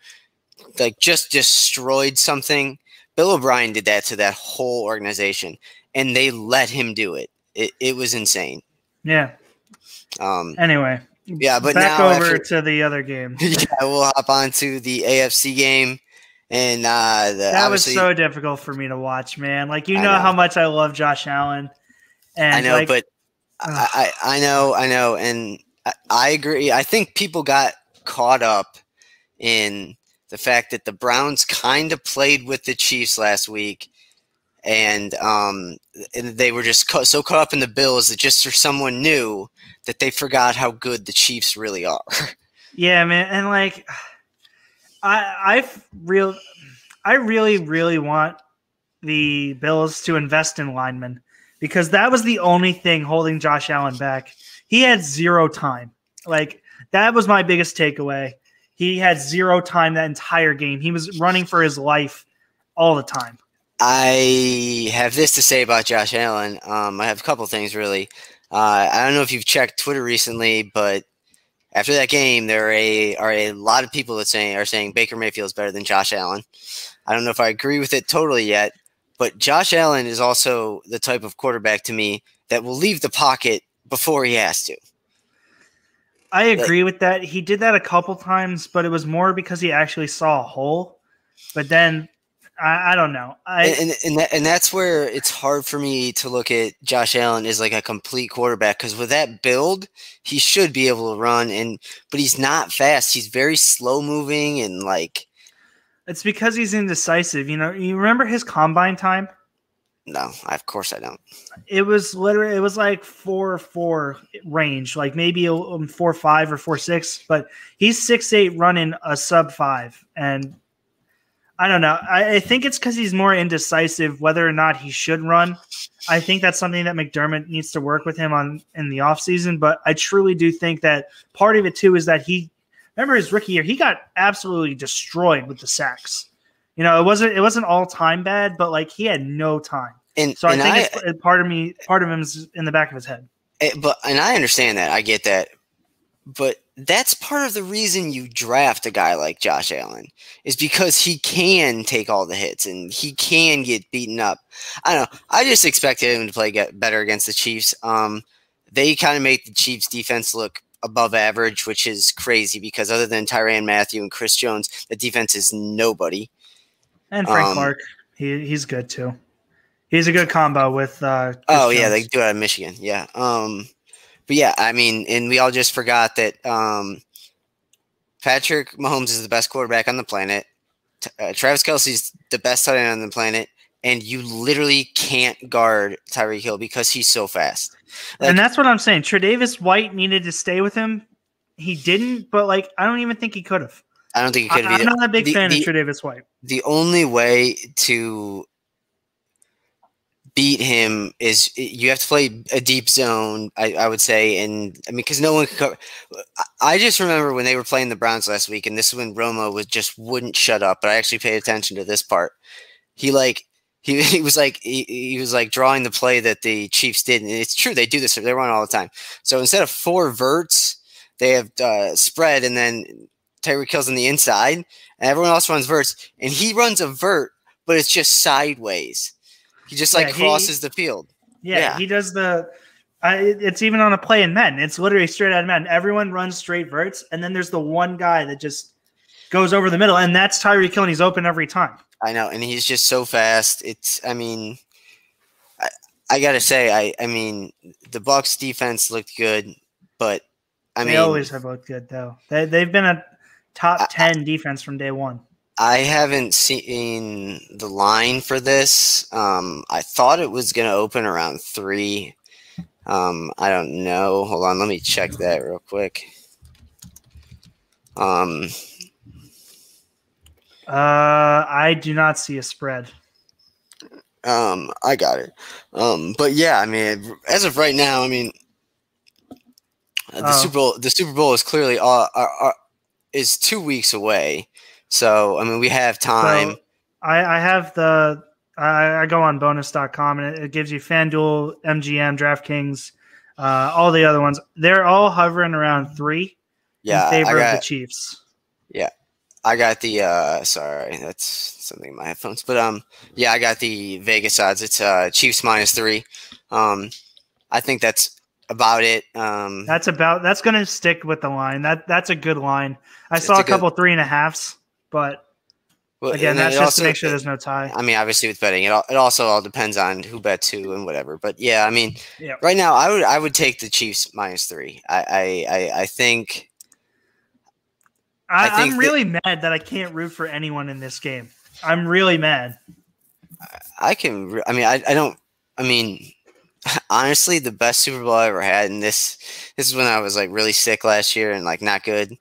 Speaker 1: like just destroyed something, Bill O'Brien did that to that whole organization, and they let him do it. It, it was insane.
Speaker 2: Yeah.
Speaker 1: Um.
Speaker 2: Anyway.
Speaker 1: Yeah, but
Speaker 2: back
Speaker 1: now
Speaker 2: over
Speaker 1: after-
Speaker 2: to the other game.
Speaker 1: yeah, we'll hop on to the AFC game. And uh, the,
Speaker 2: That was so difficult for me to watch, man. Like you know,
Speaker 1: know.
Speaker 2: how much I love Josh Allen. And
Speaker 1: I know,
Speaker 2: like,
Speaker 1: but I I know, I know, and I, I agree. I think people got caught up in the fact that the Browns kind of played with the Chiefs last week, and um, they were just so caught up in the Bills that just for someone new that they forgot how good the Chiefs really are.
Speaker 2: Yeah, man, and like I I real I really really want the Bills to invest in linemen because that was the only thing holding Josh Allen back. He had zero time. Like that was my biggest takeaway. He had zero time that entire game. He was running for his life all the time.
Speaker 1: I have this to say about Josh Allen. Um, I have a couple things really. Uh, I don't know if you've checked Twitter recently, but after that game, there are a are a lot of people that saying are saying Baker Mayfield is better than Josh Allen. I don't know if I agree with it totally yet, but Josh Allen is also the type of quarterback to me that will leave the pocket before he has to.
Speaker 2: I agree with that. He did that a couple times, but it was more because he actually saw a hole. But then I, I don't know. I
Speaker 1: and and and, that, and that's where it's hard for me to look at Josh Allen as like a complete quarterback because with that build, he should be able to run and but he's not fast. He's very slow moving and like
Speaker 2: it's because he's indecisive. You know, you remember his combine time?
Speaker 1: no, I, of course I don't.
Speaker 2: It was literally it was like four four range, like maybe um, four five or four six. But he's six eight running a sub five, and I don't know. I, I think it's because he's more indecisive whether or not he should run. I think that's something that McDermott needs to work with him on in the offseason. But I truly do think that part of it too is that he remember his rookie year, he got absolutely destroyed with the sacks. You know, it wasn't it wasn't all time bad, but like he had no time.
Speaker 1: And
Speaker 2: So I
Speaker 1: and
Speaker 2: think
Speaker 1: I,
Speaker 2: it's part of me, part of him is in the back of his head.
Speaker 1: eh, but and I understand that. I get that. But that's part of the reason you draft a guy like Josh Allen is because he can take all the hits and he can get beaten up. I don't know. I just expected him to play get better against the Chiefs. Um, they kind of make the Chiefs defense look above average, which is crazy because other than Tyrann Mathieu and Chris Jones, the defense is nobody.
Speaker 2: And Frank
Speaker 1: Um,
Speaker 2: Clark, he he's good too. He's a good combo with. Uh,
Speaker 1: Oh yeah, they do it out of Michigan. Yeah. Um, but yeah, I mean, and we all just forgot that um, Patrick Mahomes is the best quarterback on the planet. Uh, Travis Kelce's the best tight end on the planet, and you literally can't guard Tyreek Hill because he's so fast. like-
Speaker 2: and that's what I'm saying. Tre'Davious White needed to stay with him. He didn't, but like I don't even think he could have.
Speaker 1: I don't think he could have
Speaker 2: I'm not a big
Speaker 1: the-
Speaker 2: fan
Speaker 1: the-
Speaker 2: of Tre'Davious White.
Speaker 1: the only way to beat him is you have to play a deep zone. I, I would say, and I mean, because no one could cover. I- just remember when they were playing the Browns last week, and this is when Romo was just wouldn't shut up. But I actually paid attention to this part. He like he, he was like he, he was like drawing the play that the Chiefs did, and it's true they do this. They run all the time. So instead of four verts, they have uh, spread, and then Tyreek kills on the inside, and everyone else runs verts, and he runs a vert, but it's just sideways. He just like
Speaker 2: Yeah, he-
Speaker 1: crosses the field.
Speaker 2: Yeah,
Speaker 1: Yeah.
Speaker 2: he does the. I, it's even on a play in men. It's literally straight out of men. Everyone runs straight verts, and then there's the one guy that just goes over the middle, and that's Tyreek Hill, and he's open every time.
Speaker 1: I know, and he's just so fast. It's, I mean, I, I gotta say, I, I mean, the Bucks defense looked good, but I
Speaker 2: they
Speaker 1: mean, they
Speaker 2: always have looked good though. They they've been a top
Speaker 1: I-
Speaker 2: ten defense from day one.
Speaker 1: I haven't seen the line for this. Um, I thought it was gonna open around three. Um, I don't know. Hold on, let me check that real quick. Um,
Speaker 2: Uh, I do not see a spread.
Speaker 1: Um, I got it. Um, but yeah, I mean, as of right now, I mean, the
Speaker 2: Oh.
Speaker 1: Super Bowl, the Super Bowl is clearly uh, uh, uh, is two weeks away. So I mean, we have time.
Speaker 2: So I, I have the I, I go on bonus.com and it, it gives you FanDuel, MGM, DraftKings, uh, all the other ones. They're all hovering around three
Speaker 1: yeah,
Speaker 2: in
Speaker 1: I
Speaker 2: favor of
Speaker 1: got,
Speaker 2: the Chiefs. Yeah.
Speaker 1: I got the uh sorry, that's something in my headphones. But um yeah, I got the Vegas odds. It's uh Chiefs minus three. Um I think that's about it. Um
Speaker 2: That's about that's going to stick with the line. That that's a good line. I saw
Speaker 1: a
Speaker 2: a
Speaker 1: good-
Speaker 2: couple three and a halves, but
Speaker 1: well,
Speaker 2: again, that's just
Speaker 1: also-
Speaker 2: to make sure there's no tie.
Speaker 1: I mean, obviously with betting, it all, it also all depends on who bets who and whatever. But yeah, I mean, right now I would I would take the Chiefs minus three. I I I, I think I think
Speaker 2: I'm
Speaker 1: that-
Speaker 2: really mad that I can't root for anyone in this game. I'm really mad.
Speaker 1: I can. I mean, I, I don't. I mean, honestly, the best Super Bowl I ever had, and this this is when I was like really sick last year and like not good.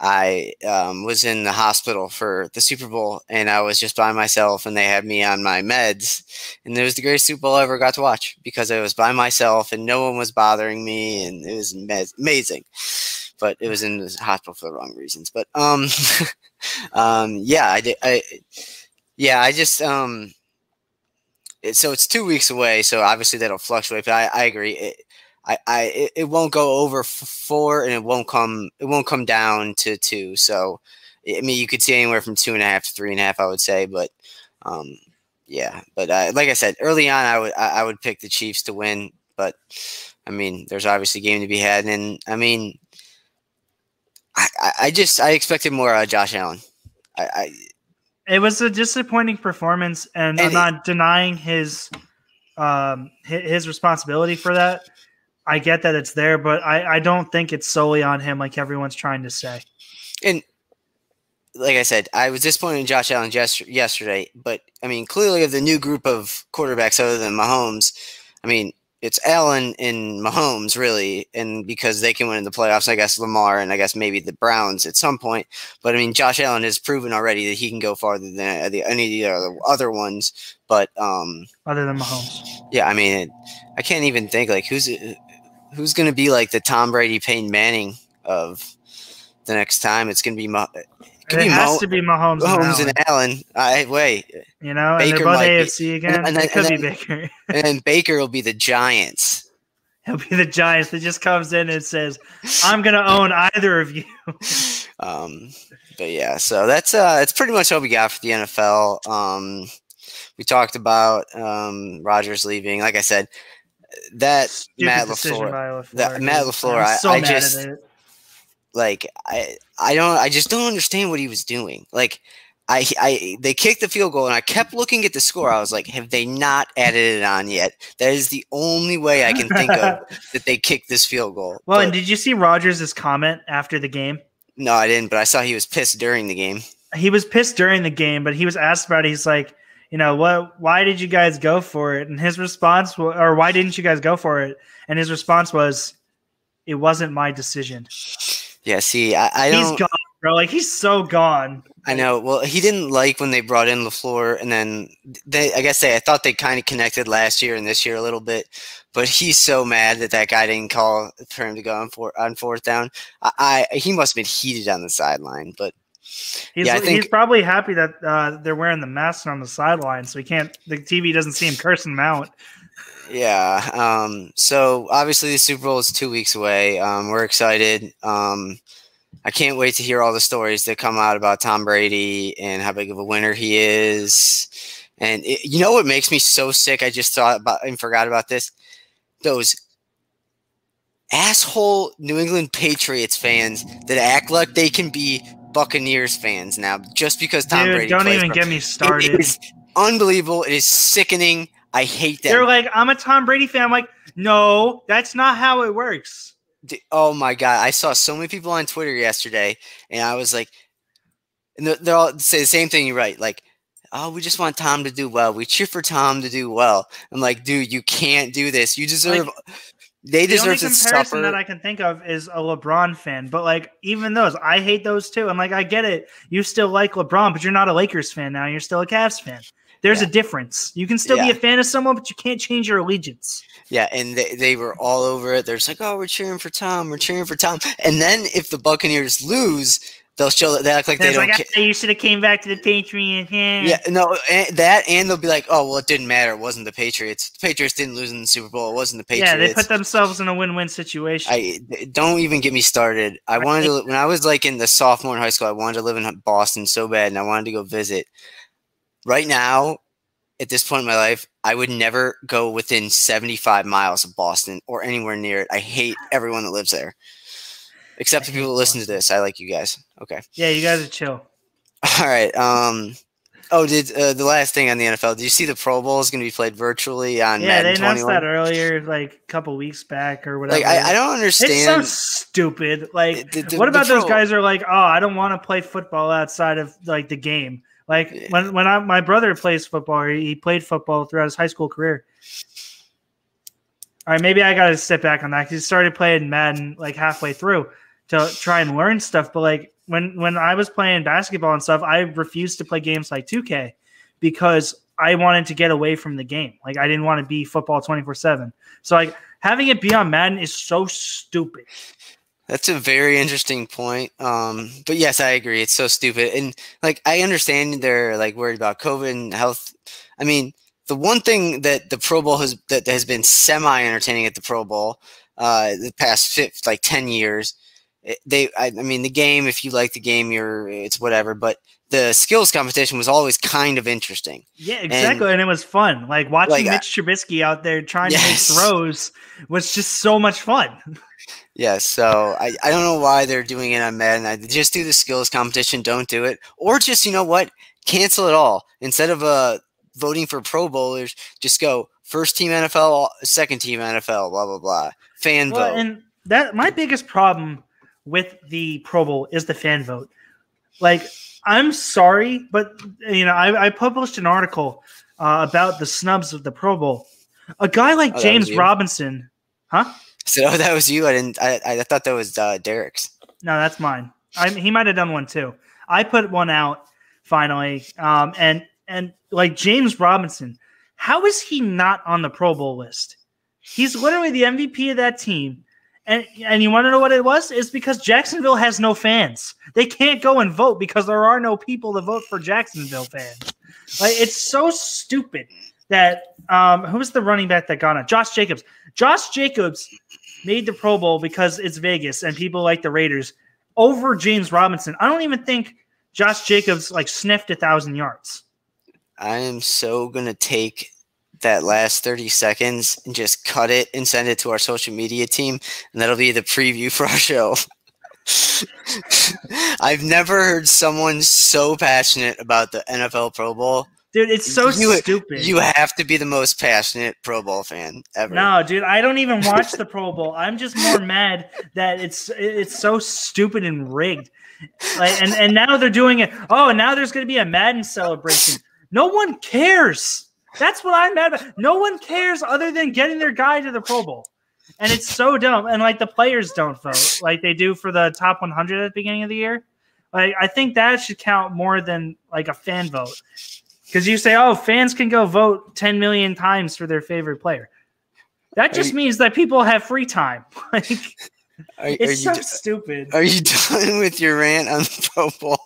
Speaker 1: I um, was in the hospital for the Super Bowl, and I was just by myself, and they had me on my meds, and it was the greatest Super Bowl I ever got to watch because I was by myself and no one was bothering me, and it was ma- amazing. But it was in the hospital for the wrong reasons. But um, um, yeah, I. I yeah, I just um, it, so it's two weeks away, so obviously that'll fluctuate. But I, I agree. It, I, I, it, it won't go over four, and it won't come. It won't come down to two. So, I mean, you could see anywhere from two and a half to three and a half. I would say, but, um, yeah. But uh, like I said early on, I would I, would pick the Chiefs to win. But I mean, there's obviously a game to be had, and I mean, I, I, just I expected more uh, Josh Allen. I, I
Speaker 2: It was a disappointing performance, and,
Speaker 1: And
Speaker 2: I'm
Speaker 1: it-
Speaker 2: not denying his um his responsibility for that. I get that it's there, but I, I don't think it's solely on him, like everyone's trying to say.
Speaker 1: and like I said, I was disappointed in Josh Allen yes- yesterday, but I mean, clearly of the new group of quarterbacks other than Mahomes, I mean, it's Allen and Mahomes really, and because they can win in the playoffs, I guess Lamar and I guess maybe the Browns at some point. But I mean, Josh Allen has proven already that he can go farther than the, any of the other, other ones. But um,
Speaker 2: Other than Mahomes,
Speaker 1: yeah, I mean, it, I can't even think like who's who's going to be like the Tom Brady, Peyton Manning of the next time. It's going to be. Ma- it could
Speaker 2: it
Speaker 1: be
Speaker 2: has
Speaker 1: Mo-
Speaker 2: to be Mahomes,
Speaker 1: Mahomes
Speaker 2: and
Speaker 1: and Allen. I wait,
Speaker 2: you know, and
Speaker 1: Baker
Speaker 2: they're both
Speaker 1: might be-
Speaker 2: again.
Speaker 1: and then-
Speaker 2: it could
Speaker 1: and
Speaker 2: be Baker.
Speaker 1: and then Baker will be the Giants.
Speaker 2: He'll be the Giants that just comes in and says, "I'm going to own either of you."
Speaker 1: Um, but yeah, so that's uh, that's pretty much all we got for the NFL. Um, we talked about um, Rodgers leaving. Like I said, that
Speaker 2: Stupid
Speaker 1: Matt LaFleur.
Speaker 2: LaFleur.
Speaker 1: that- Matt. LaFleur,
Speaker 2: I'm so
Speaker 1: I just- like I I don't I just don't understand what he was doing. Like I I they kicked the field goal and I kept looking at the score. I was like, have they not added it on yet? That is the only way I can think of that they kicked this field goal.
Speaker 2: Well,
Speaker 1: But-
Speaker 2: and did you see Rodgers' comment after the game?
Speaker 1: no, I didn't, but I saw he was pissed during the game.
Speaker 2: He was pissed during the game, but he was asked about it. He's like, you know, what? Why did you guys go for it? And his response, or why didn't you guys go for it? And his response was, it wasn't my decision.
Speaker 1: Yeah, see, I, I
Speaker 2: He's gone, bro. Like he's so gone.
Speaker 1: I know. Well, he didn't like when they brought in LaFleur, and then they, I guess they, I thought they kind of connected last year and this year a little bit, but he's so mad that that guy didn't call for him to go on, for, on fourth down. I, I he must have been heated on the sideline, but
Speaker 2: He's,
Speaker 1: Yeah, think-
Speaker 2: he's probably happy that uh, they're wearing the mask on the sideline, so he can't. The TV doesn't see him cursing him out.
Speaker 1: yeah. Um, so obviously the Super Bowl is two weeks away. Um, we're excited. Um, I can't wait to hear all the stories that come out about Tom Brady and how big of a winner he is. And it, you know what makes me so sick? I just thought about and forgot about this. Those asshole New England Patriots fans that act like they can be Buccaneers fans now just because Tom
Speaker 2: Dude,
Speaker 1: Brady.
Speaker 2: don't
Speaker 1: plays
Speaker 2: even get me started.
Speaker 1: It is unbelievable. It is sickening. I hate that.
Speaker 2: They're like, I'm a Tom Brady fan. I'm like, no, that's not how it works.
Speaker 1: Oh my god! I saw so many people on Twitter yesterday, and I was like, and they're, all say the same thing. You right? Like, oh, we just want Tom to do well. We cheer for Tom to do well. I'm like, dude, you can't do this. You deserve. They
Speaker 2: The only
Speaker 1: deserve to
Speaker 2: comparison
Speaker 1: suffer.
Speaker 2: that I can think of is a LeBron fan, but like even those, I hate those too. And like I get it, you still like LeBron, but you're not a Lakers fan now. You're still a Cavs fan. There's
Speaker 1: Yeah.
Speaker 2: a difference. You can still be a fan of someone, but you can't change your allegiance.
Speaker 1: Yeah, and they, they were all over it. They're just like, "Oh, we're cheering for Tom. We're cheering for Tom." And then if the Buccaneers lose, they'll show that they act like they don't.
Speaker 2: like,
Speaker 1: ca-
Speaker 2: "Ah, you should have came back to the Patriots.
Speaker 1: yeah, no, and that and they'll be like, "Oh, well, it didn't matter. It wasn't the Patriots. The Patriots didn't lose in the Super Bowl. It wasn't the Patriots."
Speaker 2: yeah, they put themselves in a win-win situation.
Speaker 1: I don't even get me started. I wanted to when I was like in the sophomore in high school. I wanted to live in Boston so bad, and I wanted to go visit. Right now, at this point in my life, I would never go within seventy-five miles of Boston or anywhere near it. I hate everyone that lives there, except the people that listen to this. I like you guys. Okay.
Speaker 2: yeah, you guys are chill.
Speaker 1: All right. Um. Oh, did uh, the last thing on the NFL? Did you see the Pro Bowl is going to be played virtually on
Speaker 2: Yeah, they
Speaker 1: Madden
Speaker 2: announced
Speaker 1: 21?
Speaker 2: that earlier, like a couple weeks back or whatever.
Speaker 1: Like, I, I don't understand.
Speaker 2: It's so stupid. Like,
Speaker 1: The- the-
Speaker 2: what about those
Speaker 1: pro-
Speaker 2: guys who are like, oh, I don't want to play football outside of like the game. Like
Speaker 1: Yeah.
Speaker 2: when when I, my brother plays football, or he played football throughout his high school career. All right, maybe I got to step back on that because he started playing Madden like halfway through to try and learn stuff. But like when when I was playing basketball and stuff, I refused to play games like 2K because I wanted to get away from the game. Like I didn't want to be football 24 seven. So like having it be on Madden is so stupid.
Speaker 1: That's a very interesting point. Um, but yes, I agree. It's so stupid. And like, I understand they're like worried about COVID and health. I mean, the one thing that the Pro Bowl has that has been semi entertaining at the Pro Bowl, uh, the past fif like ten years, they. I, I mean, the game. If you like the game, you're it's whatever. But the skills competition was always kind of interesting.
Speaker 2: Yeah, exactly. And, it was fun. Like watching
Speaker 1: Like,
Speaker 2: Mitch Trubisky out there trying
Speaker 1: Yes.
Speaker 2: to make throws was just so much fun.
Speaker 1: Yeah, so I, I don't know why they're doing it on Madden. I just do the skills competition, don't do it. Or just, you know what? Cancel it all. Instead of uh voting for pro bowlers, just go first team NFL, second team NFL, blah blah blah. Fan
Speaker 2: Well,
Speaker 1: vote.
Speaker 2: and that my biggest problem with the Pro Bowl is the fan vote. Like, I'm sorry, but you know, I, I published an article uh, about the snubs of the Pro Bowl. A guy like
Speaker 1: Oh,
Speaker 2: James? Robinson, huh?
Speaker 1: so oh, that was you. I didn't I, I thought that was uh, Derek's.
Speaker 2: No, that's mine. I, he might have done one too. I put one out finally, um, and and like James Robinson, how is he not on the Pro Bowl list? He's literally the MVP of that team. And, and you want to know what it was? It's because Jacksonville has no fans. They can't go and vote because there are no people to vote for Jacksonville fans. Like it's so stupid that um, who's the running back that got it? Josh Jacobs. Josh Jacobs made the Pro Bowl because it's Vegas and people like the Raiders over James Robinson. I don't even think Josh Jacobs like sniffed a thousand yards.
Speaker 1: I am so gonna take that last 30 seconds and just cut it and send it to our social media team, and that'll be the preview for our show. I've never heard someone so passionate about the NFL Pro Bowl.
Speaker 2: Dude, it's so
Speaker 1: You-
Speaker 2: stupid.
Speaker 1: You have to be the most passionate Pro Bowl fan ever.
Speaker 2: no, dude, I don't even watch the Pro Bowl. I'm just more mad that it's it's so stupid and rigged. Like, and and now they're doing it. Oh, and now there's going to be a Madden celebration. No one cares. That's what I'm mad about. No one cares other than getting their guy to the Pro Bowl. And it's so dumb. And like the players don't vote like they do for the top 100 at the beginning of the year. Like I think that should count more than like a fan vote. Because you say, oh, fans can go vote 10 million times for their favorite player. That just
Speaker 1: you-
Speaker 2: means that people have free time. Like
Speaker 1: Are, are
Speaker 2: it's
Speaker 1: you
Speaker 2: so stupid.
Speaker 1: are you done with your rant on the Pro Bowl?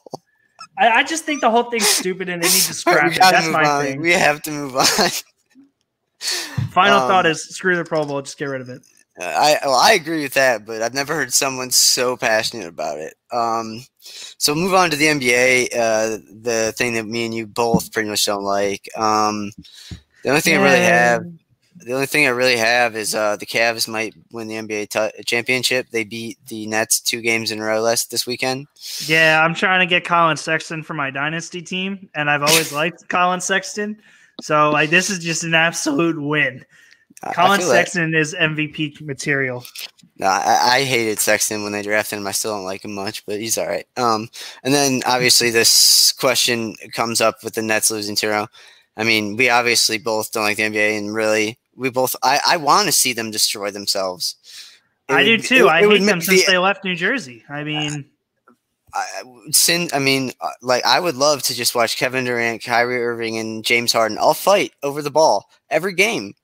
Speaker 2: I, I just think the whole thing's stupid and they need to scrap
Speaker 1: we
Speaker 2: it. That's my
Speaker 1: on.
Speaker 2: thing.
Speaker 1: We have to move on.
Speaker 2: Final
Speaker 1: um,
Speaker 2: thought is screw the Pro Bowl, just get rid of it.
Speaker 1: I well, I agree with that, but I've never heard someone so passionate about it. Um, so move on to the NBA. Uh, the thing that me and you both pretty much don't like. Um, the only thing I really have, the only thing I really have is uh, the Cavs might win the NBA t- championship. They beat the Nets two games in a row last this weekend.
Speaker 2: Yeah, I'm trying to get Colin Sexton for my dynasty team, and I've always liked Colin Sexton. So like this is just an absolute win.
Speaker 1: I-
Speaker 2: Colin Sexton is MVP material.
Speaker 1: No, I, I hated Sexton when they drafted him. I still don't like him much, but he's all right. Um, and then obviously this question comes up with the Nets losing Toronto. I mean, we obviously both don't like the NBA, and really, we both. I I want to see them destroy themselves.
Speaker 2: It I would, do too. It, I it hate them since the, they left New Jersey. I mean.
Speaker 1: I, sin, I mean, uh, like I would love to just watch Kevin Durant, Kyrie Irving, and James Harden all fight over the ball every game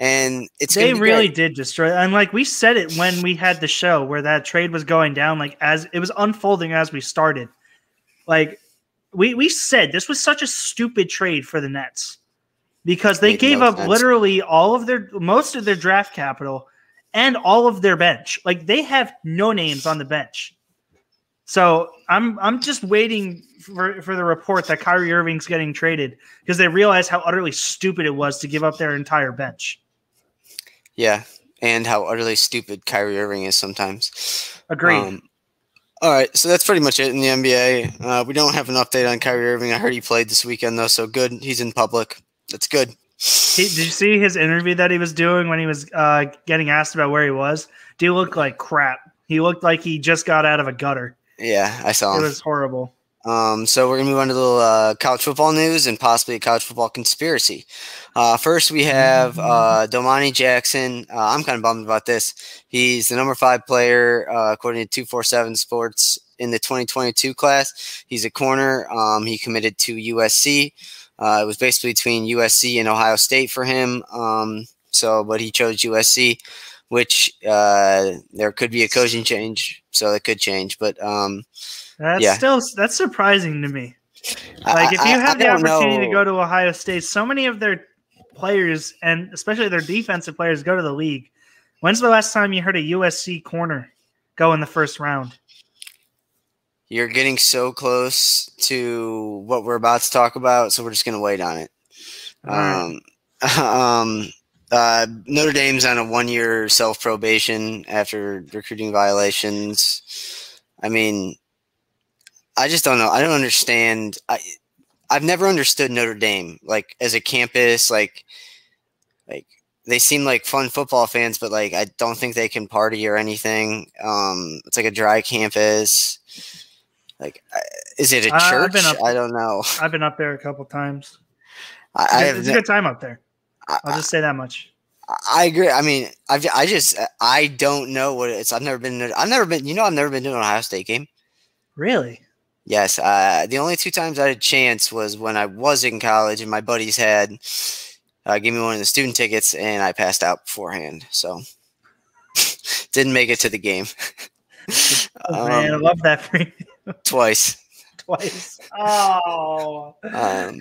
Speaker 1: and it's
Speaker 2: they really great. did destroy and like we said it when we had the show where that trade was going down like as it was unfolding as we started like we we said this was such a stupid trade for the nets because they gave no up sense. literally all of their most of their draft capital and all of their bench like they have no names on the bench so i'm i'm just waiting for, for the report that Kyrie Irving's getting traded because they realize how utterly stupid it was to give up their entire bench.
Speaker 1: Yeah, and how utterly stupid Kyrie Irving is sometimes.
Speaker 2: Agreed. Um,
Speaker 1: all right, so that's pretty much it in the NBA. Uh, we don't have an update on Kyrie Irving. I heard he played this weekend though, so good. He's in public. That's good.
Speaker 2: He, did you see his interview that he was doing when he was uh, getting asked about where he was? Do you look like crap? He looked like he just got out of a gutter.
Speaker 1: Yeah, I saw him.
Speaker 2: It was horrible.
Speaker 1: Um, so we're gonna move on to a little uh, college football news and possibly a college football conspiracy. Uh, first, we have uh, Domani Jackson. Uh, I'm kind of bummed about this. He's the number five player uh, according to 247 Sports in the 2022 class. He's a corner. Um, he committed to USC. Uh, it was basically between USC and Ohio State for him. Um, so, but he chose USC, which uh, there could be a coaching change, so it could change. But um,
Speaker 2: that's yeah. still that's surprising to me. Like if you have the opportunity know. to go to Ohio State, so many of their players and especially their defensive players go to the league. When's the last time you heard a USC corner go in the first round?
Speaker 1: You're getting so close to what we're about to talk about, so we're just going to wait on it. Um, um, uh, Notre Dame's on a one-year self probation after recruiting violations. I mean, I just don't know. I don't understand. I I've never understood Notre Dame like as a campus. Like like they seem like fun football fans, but like I don't think they can party or anything. Um, it's like a dry campus. Like, is it a church? Up, I don't know.
Speaker 2: I've been up there a couple times. I, I it's a good time up there. I'll just say that much.
Speaker 1: I agree. I mean, I've, I just I don't know what it's. I've never been. I've never been. You know, I've never been to an Ohio State game.
Speaker 2: Really?
Speaker 1: Yes, uh, the only two times I had a chance was when I was in college and my buddies had uh, gave me one of the student tickets and I passed out beforehand, so didn't make it to the game.
Speaker 2: oh, man, um, I love that for you.
Speaker 1: Twice.
Speaker 2: Twice. Oh.
Speaker 1: Um,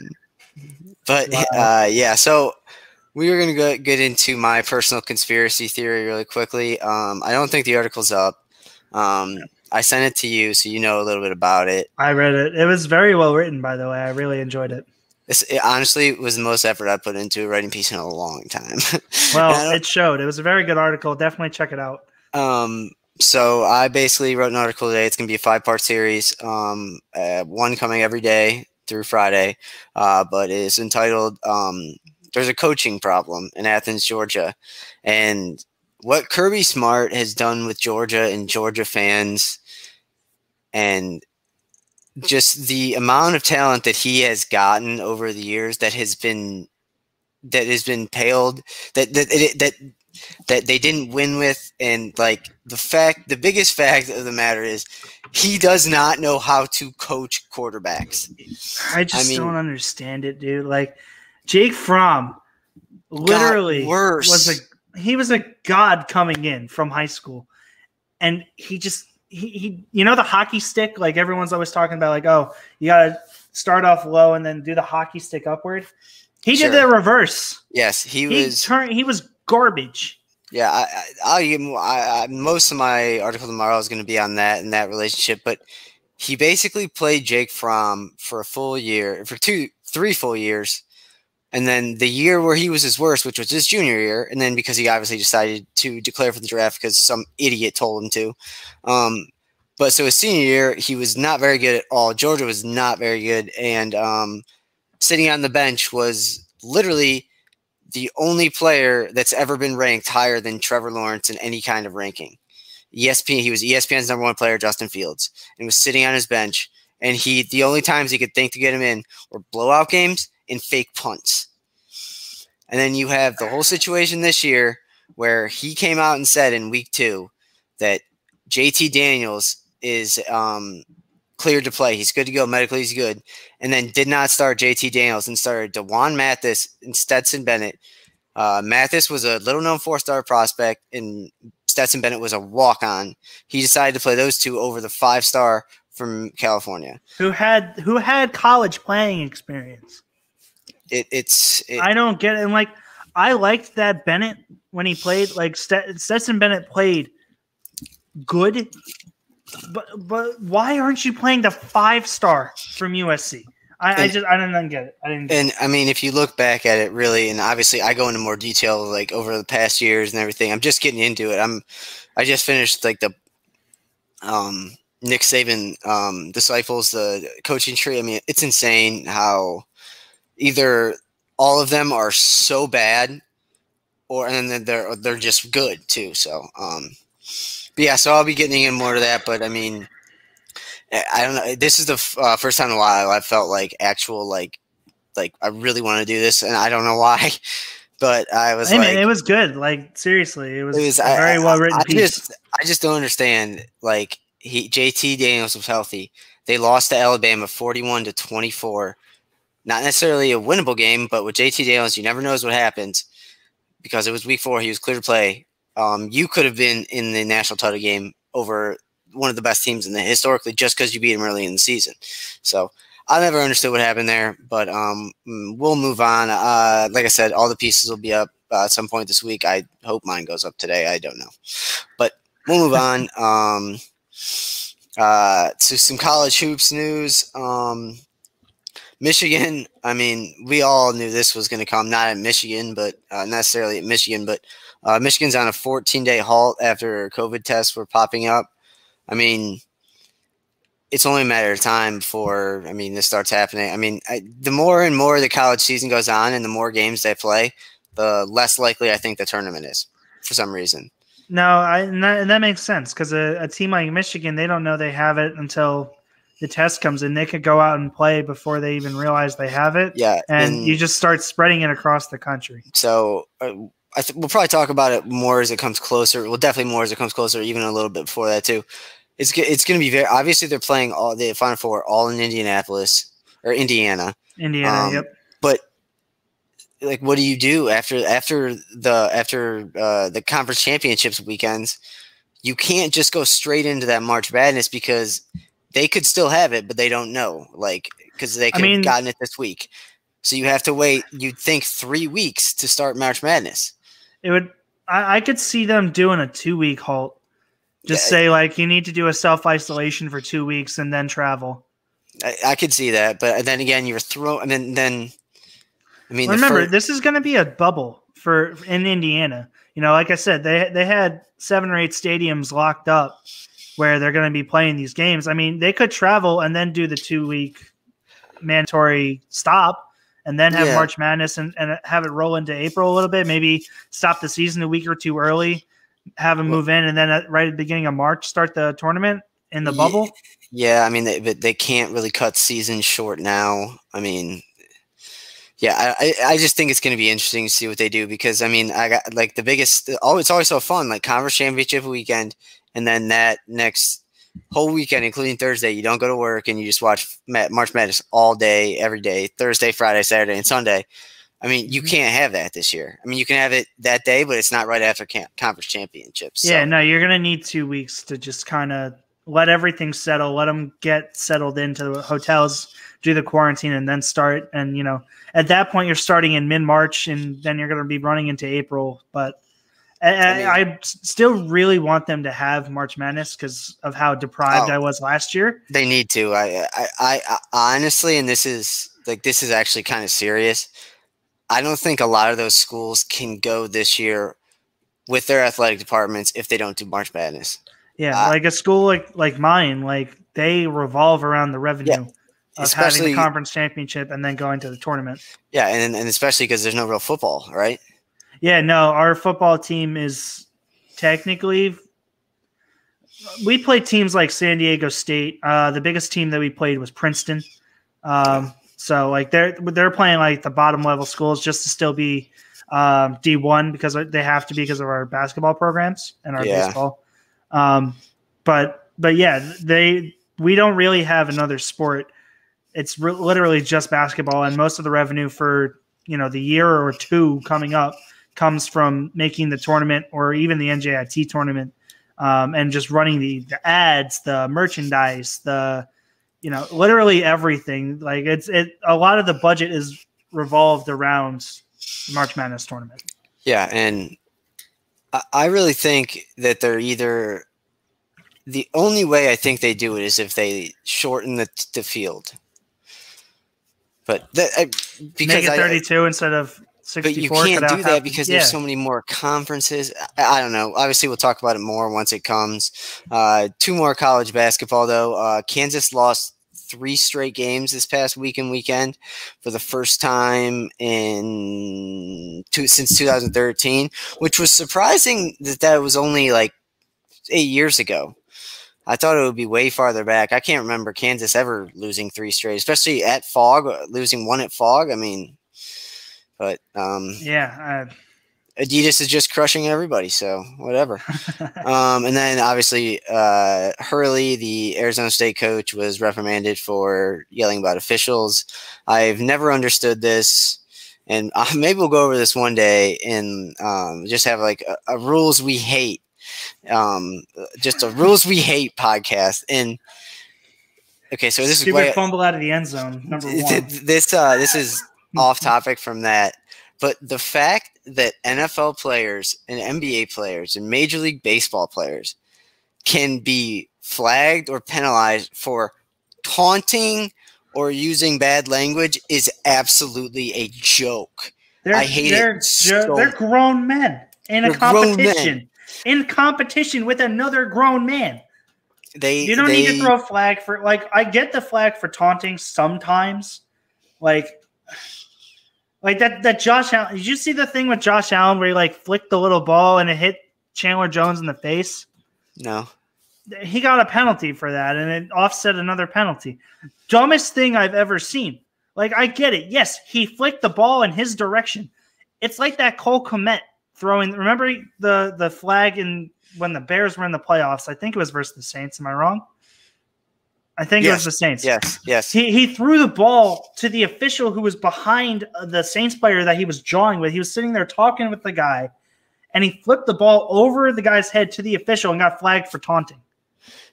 Speaker 1: but wow. uh, yeah, so we were gonna go, get into my personal conspiracy theory really quickly. Um, I don't think the article's up. Um, I sent it to you, so you know a little bit about it.
Speaker 2: I read it. It was very well written, by the way. I really enjoyed it.
Speaker 1: it honestly was the most effort I put into a writing piece in a long time.
Speaker 2: well, it showed. It was a very good article. Definitely check it out.
Speaker 1: Um, so I basically wrote an article today. It's going to be a five part series. Um, uh, one coming every day through Friday, uh, but it's entitled um, "There's a Coaching Problem in Athens, Georgia," and what Kirby Smart has done with Georgia and Georgia fans and just the amount of talent that he has gotten over the years that has been that has been paled that that it, that that they didn't win with and like the fact the biggest fact of the matter is he does not know how to coach quarterbacks.
Speaker 2: I just I mean, don't understand it dude. Like jake fromm literally was a he was a god coming in from high school. And he just he, he you know the hockey stick? Like everyone's always talking about like oh you gotta start off low and then do the hockey stick upward? He sure. did the reverse.
Speaker 1: Yes he, he was
Speaker 2: turned he was garbage
Speaker 1: yeah I, I, I, I most of my article tomorrow is going to be on that and that relationship but he basically played jake fromm for a full year for two three full years and then the year where he was his worst, which was his junior year, and then because he obviously decided to declare for the draft because some idiot told him to. Um, but so his senior year, he was not very good at all. Georgia was not very good, and um, sitting on the bench was literally the only player that's ever been ranked higher than Trevor Lawrence in any kind of ranking. ESPN, he was ESPN's number one player, Justin Fields, and was sitting on his bench. And he, the only times he could think to get him in were blowout games in fake punts. And then you have the whole situation this year where he came out and said in week two that JT Daniels is um, cleared to play. He's good to go. Medically, he's good. And then did not start JT Daniels and started D'Wan Mathis and Stetson Bennett. Uh, Mathis was a little known four star prospect, and Stetson Bennett was a walk on. He decided to play those two over the five star from California,
Speaker 2: who had who had college playing experience.
Speaker 1: It, it's it,
Speaker 2: I don't get it. And like I liked that Bennett when he played. Like Stetson Bennett played good, but but why aren't you playing the five star from USC? I, and, I just I didn't get it. I didn't.
Speaker 1: and. I mean, if you look back at it, really, and obviously, I go into more detail like over the past years and everything. I'm just getting into it. I'm I just finished like the um Nick Saban um, disciples, the coaching tree. I mean, it's insane how either all of them are so bad, or and then they're they're just good too. So, um, but yeah, so I'll be getting in more to that. But I mean, I don't know. This is the uh, first time in a while I felt like actual like like I really want to do this, and I don't know why. But I was
Speaker 2: I
Speaker 1: like,
Speaker 2: it was good. Like seriously, it was, it was very well written. I,
Speaker 1: I just, I just don't understand. Like he JT Daniels was healthy. They lost to Alabama 41 to 24. Not necessarily a winnable game, but with JT Daniels, you never knows what happens because it was week four. He was clear to play. Um, you could have been in the national title game over one of the best teams in the historically just because you beat him early in the season. So I never understood what happened there, but um, mm, we'll move on. Uh, like I said, all the pieces will be up uh, at some point this week. I hope mine goes up today. I don't know, but we'll move on. Um, uh, to some college hoops news. Um, Michigan, I mean, we all knew this was going to come, not at Michigan, but uh, necessarily at Michigan, but uh, Michigan's on a 14 day halt after COVID tests were popping up. I mean, it's only a matter of time before, I mean, this starts happening. I mean, I, the more and more the college season goes on and the more games they play, the less likely I think the tournament is for some reason.
Speaker 2: No, I and that, and that makes sense because a, a, team like Michigan, they don't know they have it until the test comes in. They could go out and play before they even realize they have it.
Speaker 1: Yeah,
Speaker 2: and, and you just start spreading it across the country.
Speaker 1: So uh, I th- we'll probably talk about it more as it comes closer. Well, definitely more as it comes closer, even a little bit before that too. It's it's going to be very obviously they're playing all the Final Four all in Indianapolis or Indiana.
Speaker 2: Indiana, um, yep.
Speaker 1: But like what do you do after after the after uh, the conference championships weekends? You can't just go straight into that March Madness because they could still have it, but they don't know. Like because they could I mean, have gotten it this week. So you have to wait. You'd think three weeks to start March Madness.
Speaker 2: It would. I, I could see them doing a two week halt. Just yeah. say like you need to do a self isolation for two weeks and then travel.
Speaker 1: I, I could see that, but then again, you're throwing. I mean, then I mean,
Speaker 2: remember first- this is going to be a bubble for in Indiana. You know, like I said, they they had seven or eight stadiums locked up where they're going to be playing these games. I mean, they could travel and then do the two week mandatory stop and then have yeah. March Madness and, and have it roll into April a little bit. Maybe stop the season a week or two early, have them move in, and then at, right at the beginning of March start the tournament in the
Speaker 1: yeah,
Speaker 2: bubble.
Speaker 1: Yeah, I mean, they, but they can't really cut season short now. I mean, yeah, I, I just think it's going to be interesting to see what they do because I mean, I got like the biggest. Oh, it's always so fun, like conference championship weekend, and then that next whole weekend, including Thursday, you don't go to work and you just watch March Madness all day, every day, Thursday, Friday, Saturday, and Sunday. I mean, you mm-hmm. can't have that this year. I mean, you can have it that day, but it's not right after camp, conference championships.
Speaker 2: So. Yeah, no, you're going to need two weeks to just kind of let everything settle, let them get settled into the hotels do the quarantine and then start. And you know, at that point, you're starting in mid March, and then you're going to be running into April. But I, I, I, still really want them to have March Madness because of how deprived oh, I was last year.
Speaker 1: They need to. I, I, I, honestly, and this is like this is actually kind of serious. I don't think a lot of those schools can go this year with their athletic departments if they don't do March Madness.
Speaker 2: Yeah, uh, like a school like like mine, like they revolve around the revenue. Yeah of especially, having the conference championship and then going to the tournament.
Speaker 1: Yeah, and and especially because there's no real football, right?
Speaker 2: Yeah, no, our football team is technically we play teams like San Diego State. Uh, the biggest team that we played was Princeton. Um, so like they're they're playing like the bottom level schools just to still be um, D1 because they have to be because of our basketball programs and our
Speaker 1: Yeah.
Speaker 2: baseball. Um, but but yeah, they we don't really have another sport. It's re- literally just basketball, and most of the revenue for you know the year or two coming up comes from making the tournament or even the NIT tournament, um, and just running the the ads, the merchandise, the you know literally everything. Like it's it a lot of the budget is revolved around March Madness tournament.
Speaker 1: Yeah, and I, I really think that they're either the only way I think they do it is if they shorten the the field. But that I, because
Speaker 2: Make it
Speaker 1: I-
Speaker 2: 32 instead of 64.
Speaker 1: but you can't do that because
Speaker 2: yeah.
Speaker 1: there's so many more conferences. I, I don't know. Obviously, we'll talk about it more once it comes. Uh, two more college basketball though. Uh, Kansas lost three straight games this past week and weekend for the first time in two, since 2013, which was surprising that that was only like eight years ago. I thought it would be way farther back. I can't remember Kansas ever losing three straight, especially at Phog, losing one at Phog. I mean, but um,
Speaker 2: Yeah,
Speaker 1: Adidas is just crushing everybody, so whatever. um, and then obviously uh, Hurley, the Arizona State coach, was reprimanded for yelling about officials. I've never understood this, and uh, maybe we'll go over this one day and um, just have like a, a rules we hate, um, just a rules we hate podcast. And okay, so this
Speaker 2: Stupid
Speaker 1: is way,
Speaker 2: fumble out of the end zone, number one.
Speaker 1: This uh, this is Hmm. off topic from that, but the fact that NFL players and NBA players and Major League Baseball players can be flagged or penalized for taunting or using bad language is absolutely a joke.
Speaker 2: They're,
Speaker 1: I hate
Speaker 2: they're,
Speaker 1: it so-
Speaker 2: They're grown men in a
Speaker 1: They're grown men.
Speaker 2: competition. In competition with another grown man.
Speaker 1: They
Speaker 2: You don't
Speaker 1: they,
Speaker 2: need to throw a flag for like I get the flag for taunting sometimes. Like like that that Josh Allen did you see the thing with Josh Allen where he like flicked the little ball and it hit Chandler Jones in the face?
Speaker 1: no.
Speaker 2: He got a penalty for that and it offset another penalty. Dumbest thing I've ever seen. Like I get it. Yes, he flicked the ball in his direction. It's like that Cole Kmet throwing remember the the flag in when the Bears were in the playoffs. I think it was versus the Saints. Am I wrong? I think it was the Saints.
Speaker 1: Yes, yes.
Speaker 2: He, he threw the ball to the official who was behind uh, the Saints player that he was jawing with. He was sitting there talking with the guy, and he flipped the ball over the guy's head to the official and got flagged for taunting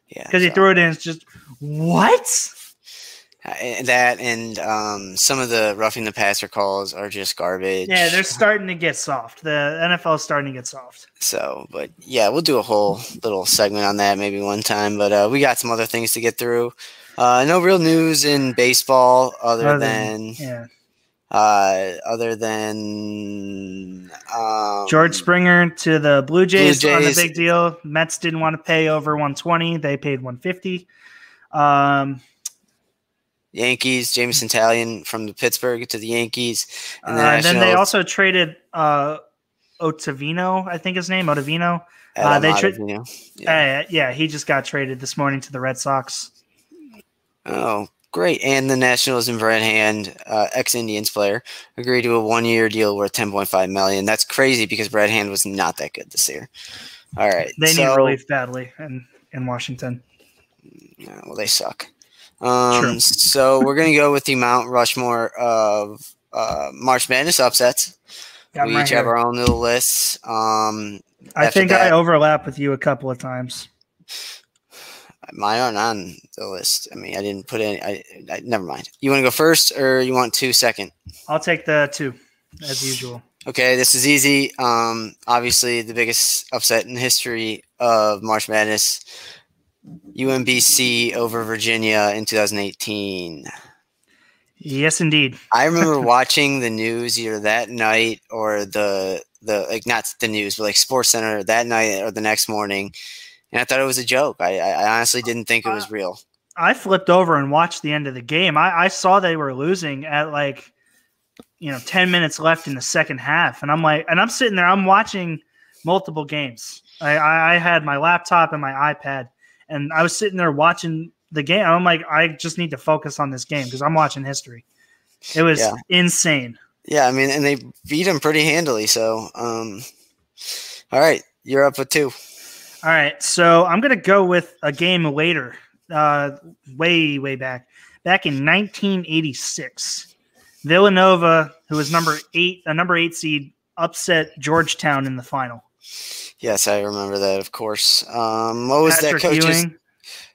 Speaker 1: Yeah.
Speaker 2: because he threw it in. It's just what?
Speaker 1: That and um, some of the roughing the passer calls are just garbage.
Speaker 2: Yeah, they're starting to get soft. The NFL is starting to get soft.
Speaker 1: So, but yeah, we'll do a whole little segment on that maybe one time. But uh, we got some other things to get through. Uh, no real news in baseball other
Speaker 2: Other
Speaker 1: than
Speaker 2: Yeah,
Speaker 1: uh, other than um,
Speaker 2: George Springer to the Blue Jays, on
Speaker 1: a
Speaker 2: big deal. Mets didn't want to pay over 120. They paid 150. Um,
Speaker 1: Yankees. Jameson Taillon from the Pittsburgh to the Yankees, and the
Speaker 2: uh, and then they also traded uh, Ottavino, I think his name,
Speaker 1: Ottavino.
Speaker 2: Uh, they tra-
Speaker 1: Ottavino. Yeah.
Speaker 2: Uh, yeah, he just got traded this morning to the Red Sox.
Speaker 1: Oh, great! And the Nationals and Brad Hand, uh, ex-Indians player, agreed to a one-year deal worth ten point five million. That's crazy because Brad Hand was not that good this year. All right,
Speaker 2: They
Speaker 1: so,
Speaker 2: need relief badly in, in Washington.
Speaker 1: Yeah, well, they suck. Um,
Speaker 2: True.
Speaker 1: so we're gonna go with the Mount Rushmore of uh, March Madness upsets.
Speaker 2: Got
Speaker 1: we
Speaker 2: them
Speaker 1: each
Speaker 2: right
Speaker 1: have our own little lists. Um,
Speaker 2: I think
Speaker 1: that-
Speaker 2: I overlap with you a couple of times.
Speaker 1: mine aren't on the list. I mean, I didn't put any. I, I never mind. You want to go first, or you want two second?
Speaker 2: I'll take the two, as usual.
Speaker 1: Okay, this is easy. Um, obviously, the biggest upset in the history of March Madness: UMBC over Virginia in 2018.
Speaker 2: Yes, indeed.
Speaker 1: I remember watching the news either that night or the the like not the news, but like Sports Center that night or the next morning, and I thought it was a joke. I, I honestly didn't think it was real.
Speaker 2: I flipped over and watched the end of the game. I, I saw they were losing at like, you know, 10 minutes left in the second half. And I'm like, and I'm sitting there, I'm watching multiple games. I, I, I had my laptop and my iPad, and I was sitting there watching the game. I'm like, I just need to focus on this game because I'm watching history. It was
Speaker 1: Yeah.
Speaker 2: insane.
Speaker 1: Yeah, I mean, and they beat him pretty handily. So, um, all right, you're up with two.
Speaker 2: All right, so I'm gonna go with a game later, uh, way way back, back in 1986. Villanova, who was number eight, a number eight seed, upset Georgetown in the final.
Speaker 1: Yes, I remember that. Of course. Um, what was
Speaker 2: Patrick
Speaker 1: that coach's?
Speaker 2: Ewing,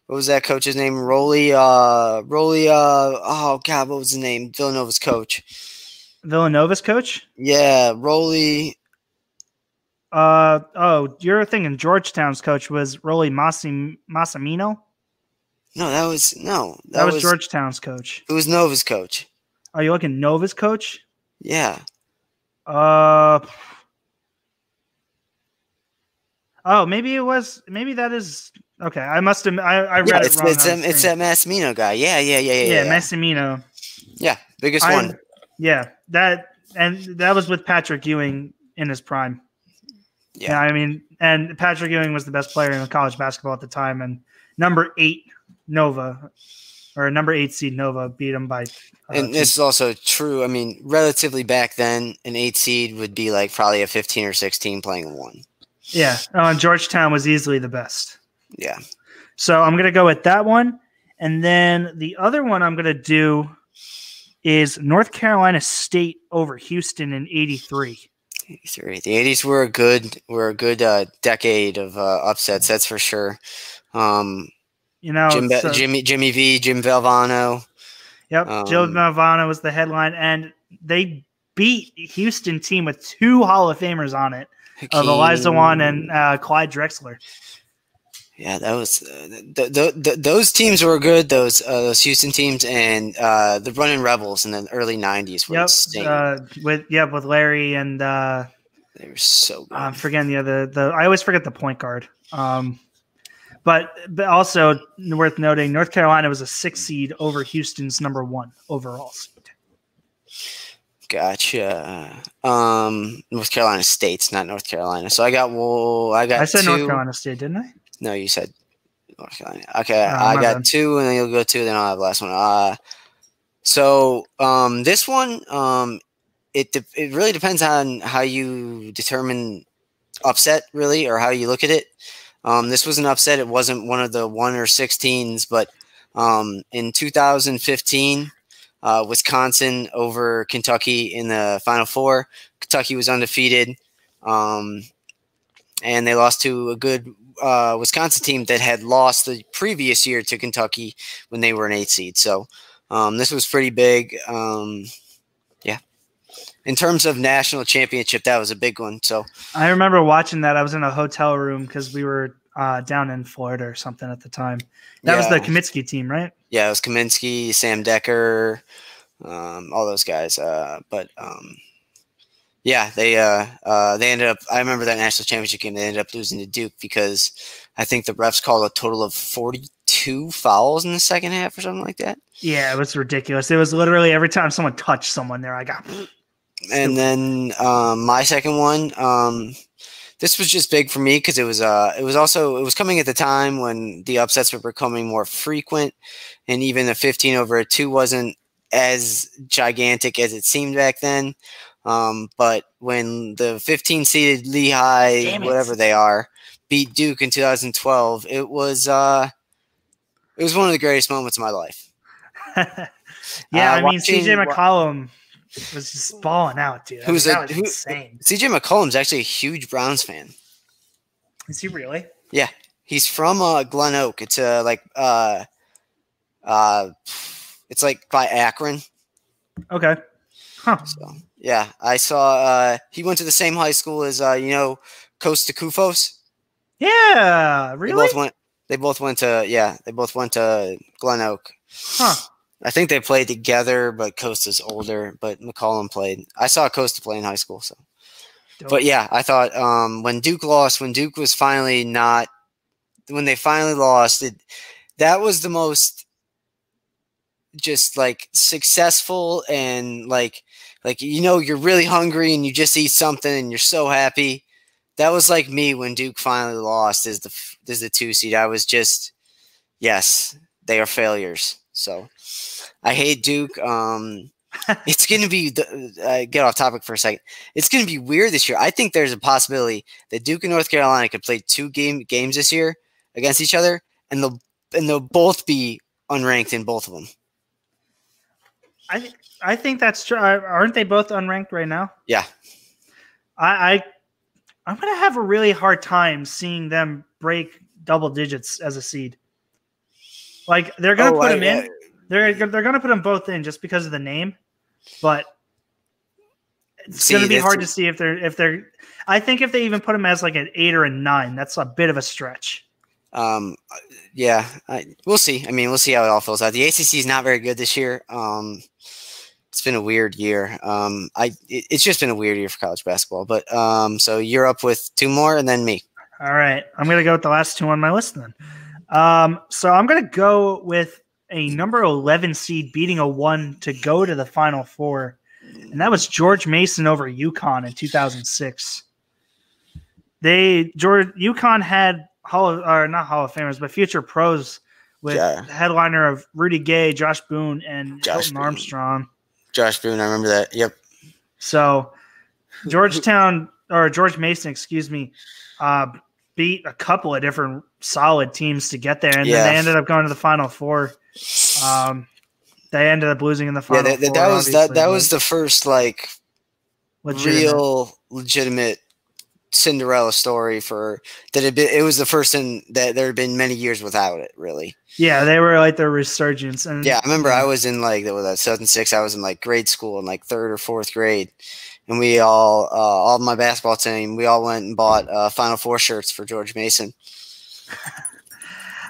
Speaker 1: What was that coach's name? Rollie. Uh, Rollie. Uh, oh God, what was his name? Villanova's coach.
Speaker 2: Villanova's coach.
Speaker 1: Yeah, Rollie.
Speaker 2: Uh oh, you're thinking Georgetown's coach was Rollie Massim, Massimino.
Speaker 1: No, that was no. That,
Speaker 2: That, was,
Speaker 1: was
Speaker 2: Georgetown's coach.
Speaker 1: It was Nova's coach.
Speaker 2: Are you looking Nova's coach?
Speaker 1: Yeah.
Speaker 2: Uh oh, maybe it was. Maybe that is okay. I must have. I, I read
Speaker 1: Yeah,
Speaker 2: it
Speaker 1: it's
Speaker 2: wrong.
Speaker 1: it's, um, it's that Massimino guy. Yeah, yeah, yeah, yeah.
Speaker 2: yeah,
Speaker 1: Yeah,
Speaker 2: Massimino.
Speaker 1: Yeah, biggest
Speaker 2: I-
Speaker 1: one.
Speaker 2: Yeah, that and that was with Patrick Ewing in his prime.
Speaker 1: Yeah.
Speaker 2: Yeah, I mean, and Patrick Ewing was the best player in college basketball at the time, and number eight Nova or number eight seed Nova beat him by. Uh,
Speaker 1: And this is also true. I mean, relatively back then, an eight seed would be like probably a 15 or 16 playing one.
Speaker 2: Yeah, and Georgetown was easily the best.
Speaker 1: Yeah.
Speaker 2: So I'm gonna go with that one, and then the other one I'm gonna do is North Carolina State over Houston in '83.
Speaker 1: 83. The 80s were a good were a good uh, decade of uh, upsets. That's for sure. Um,
Speaker 2: You know,
Speaker 1: Jim,
Speaker 2: so-
Speaker 1: Jimmy Jimmy V, Jim Valvano.
Speaker 2: Yep,
Speaker 1: Um,
Speaker 2: Navana was the headline, and they beat Houston team with two Hall of Famers on it of Eliza
Speaker 1: Hakeem.
Speaker 2: Wan and uh, Clyde Drexler.
Speaker 1: Yeah, that was uh, th- th- th- those teams were good. Those uh, those Houston teams and uh, the Running Rebels in the early '90s were
Speaker 2: Yep, uh, with yep with Larry and uh,
Speaker 1: they were so good.
Speaker 2: I'm forgetting the other. The I always forget the point guard. Um, but but also worth noting, North Carolina was a six seed over Houston's number one overall seed.
Speaker 1: Gotcha. Um, North Carolina State's not North Carolina. So I got well, I got
Speaker 2: I said
Speaker 1: two.
Speaker 2: North Carolina State, didn't I?
Speaker 1: No, you said North Carolina. Okay,
Speaker 2: Oh,
Speaker 1: I got
Speaker 2: bad.
Speaker 1: two, and then you'll go two. Then I'll have the last one. Uh, so um, this one, um, it de- it really depends on how you determine upset, really, or how you look at it. Um, this was an upset. It wasn't one of the one or sixteens, but um, in 2015, uh, Wisconsin over Kentucky in the Final Four. Kentucky was undefeated, um, and they lost to a good uh, Wisconsin team that had lost the previous year to Kentucky when they were an eight seed. So um, this was pretty big. Um, yeah. In terms of national championship, that was a big one. So
Speaker 2: I remember watching that. I was in a hotel room because we were uh, down in Florida or something at the time. That was the
Speaker 1: Yeah.
Speaker 2: Kaminsky team, right?
Speaker 1: yeah, it was Kaminsky, Sam Dekker, um, all those guys. Uh, but um, yeah, they uh, uh, they ended up. I remember that national championship game. They ended up losing to Duke because I think the refs called a total of forty-two fouls in the second half or something like that.
Speaker 2: Yeah, it was ridiculous. It was literally every time someone touched someone there, I got.
Speaker 1: And then um, my second one, um, this was just big for me because it was uh, it was also it was coming at the time when the upsets were becoming more frequent, and even the fifteen over a two wasn't as gigantic as it seemed back then. Um, but when the fifteen seeded Lehigh, whatever they are, beat Duke in 2012, it was uh, it was one of the greatest moments of my life.
Speaker 2: yeah,
Speaker 1: Uh,
Speaker 2: I mean,
Speaker 1: watching-
Speaker 2: CJ McCollum was just balling out, dude. I
Speaker 1: Who's
Speaker 2: mean,
Speaker 1: a-
Speaker 2: that was
Speaker 1: who-
Speaker 2: insane.
Speaker 1: CJ McCollum's actually a huge Browns fan.
Speaker 2: Is he really?
Speaker 1: Yeah, he's from uh, Glen Oak. It's uh, like uh, uh, it's like by Akron.
Speaker 2: Okay. Huh.
Speaker 1: So yeah, I saw. Uh, he went to the same high school as uh, you know Kosta Koufos.
Speaker 2: Yeah. really.
Speaker 1: They both went. They both went to yeah. They both went to Glen Oak.
Speaker 2: Huh.
Speaker 1: I think they played together, but Kosta's older. But McCollum played. I saw Costa play in high school. So,
Speaker 2: Dope.
Speaker 1: but yeah, I thought um, when Duke lost, when Duke was finally not, when they finally lost, it that was the most just like successful and like like you know you're really hungry and you just eat something and you're so happy. That was like me when Duke finally lost as the as the two seed. I was just yes, they are failures. So I hate Duke. Um, it's going to be the, uh, get off topic for a second. It's going to be weird this year. I think there's a possibility that Duke and North Carolina could play two game games this year against each other, and they'll and they'll both be unranked in both of them.
Speaker 2: I th- I think that's true. Aren't they both unranked right now?
Speaker 1: Yeah.
Speaker 2: I, I I'm gonna have a really hard time seeing them break double digits as a seed. Like they're gonna
Speaker 1: Oh,
Speaker 2: put
Speaker 1: I-
Speaker 2: them in. They're they're gonna put them both in just because of the name, but it's gonna be hard to see if they're if they're. I think if they even put them as like an eight or a nine, that's a bit of a stretch.
Speaker 1: Um, yeah, I, we'll see. I mean, we'll see how it all fills out. The ACC is not very good this year. Um, it's been a weird year. Um, I it, it's just been a weird year for college basketball. But um, so you're up with two more, and then me.
Speaker 2: All right, I'm gonna go with the last two on my list then. Um, so I'm gonna go with a number 11 seed beating a one to go to the final four, and that was George Mason over UConn in 2006. They George UConn had Hall of, or not Hall of Famers, but future pros with
Speaker 1: Yeah.
Speaker 2: headliner of Rudy Gay, Josh Boone, and
Speaker 1: Josh
Speaker 2: Hilton
Speaker 1: Boone.
Speaker 2: Armstrong.
Speaker 1: Josh Boone, I remember that. Yep.
Speaker 2: So Georgetown or George Mason, excuse me, uh, beat a couple of different solid teams to get there, and then they ended up going to the final four. Um, they ended up losing in the
Speaker 1: Yeah,
Speaker 2: final.
Speaker 1: that, that,
Speaker 2: four,
Speaker 1: that was that that was the first like
Speaker 2: legitimate.
Speaker 1: real legitimate Cinderella story for that had been it was the first in that there had been many years without it really.
Speaker 2: Yeah, they were like their resurgence, and
Speaker 1: Yeah, I remember I was in like that seven six. I was in like grade school in like third or fourth grade, and we all uh, all my basketball team we all went and bought uh, Final Four shirts for George Mason.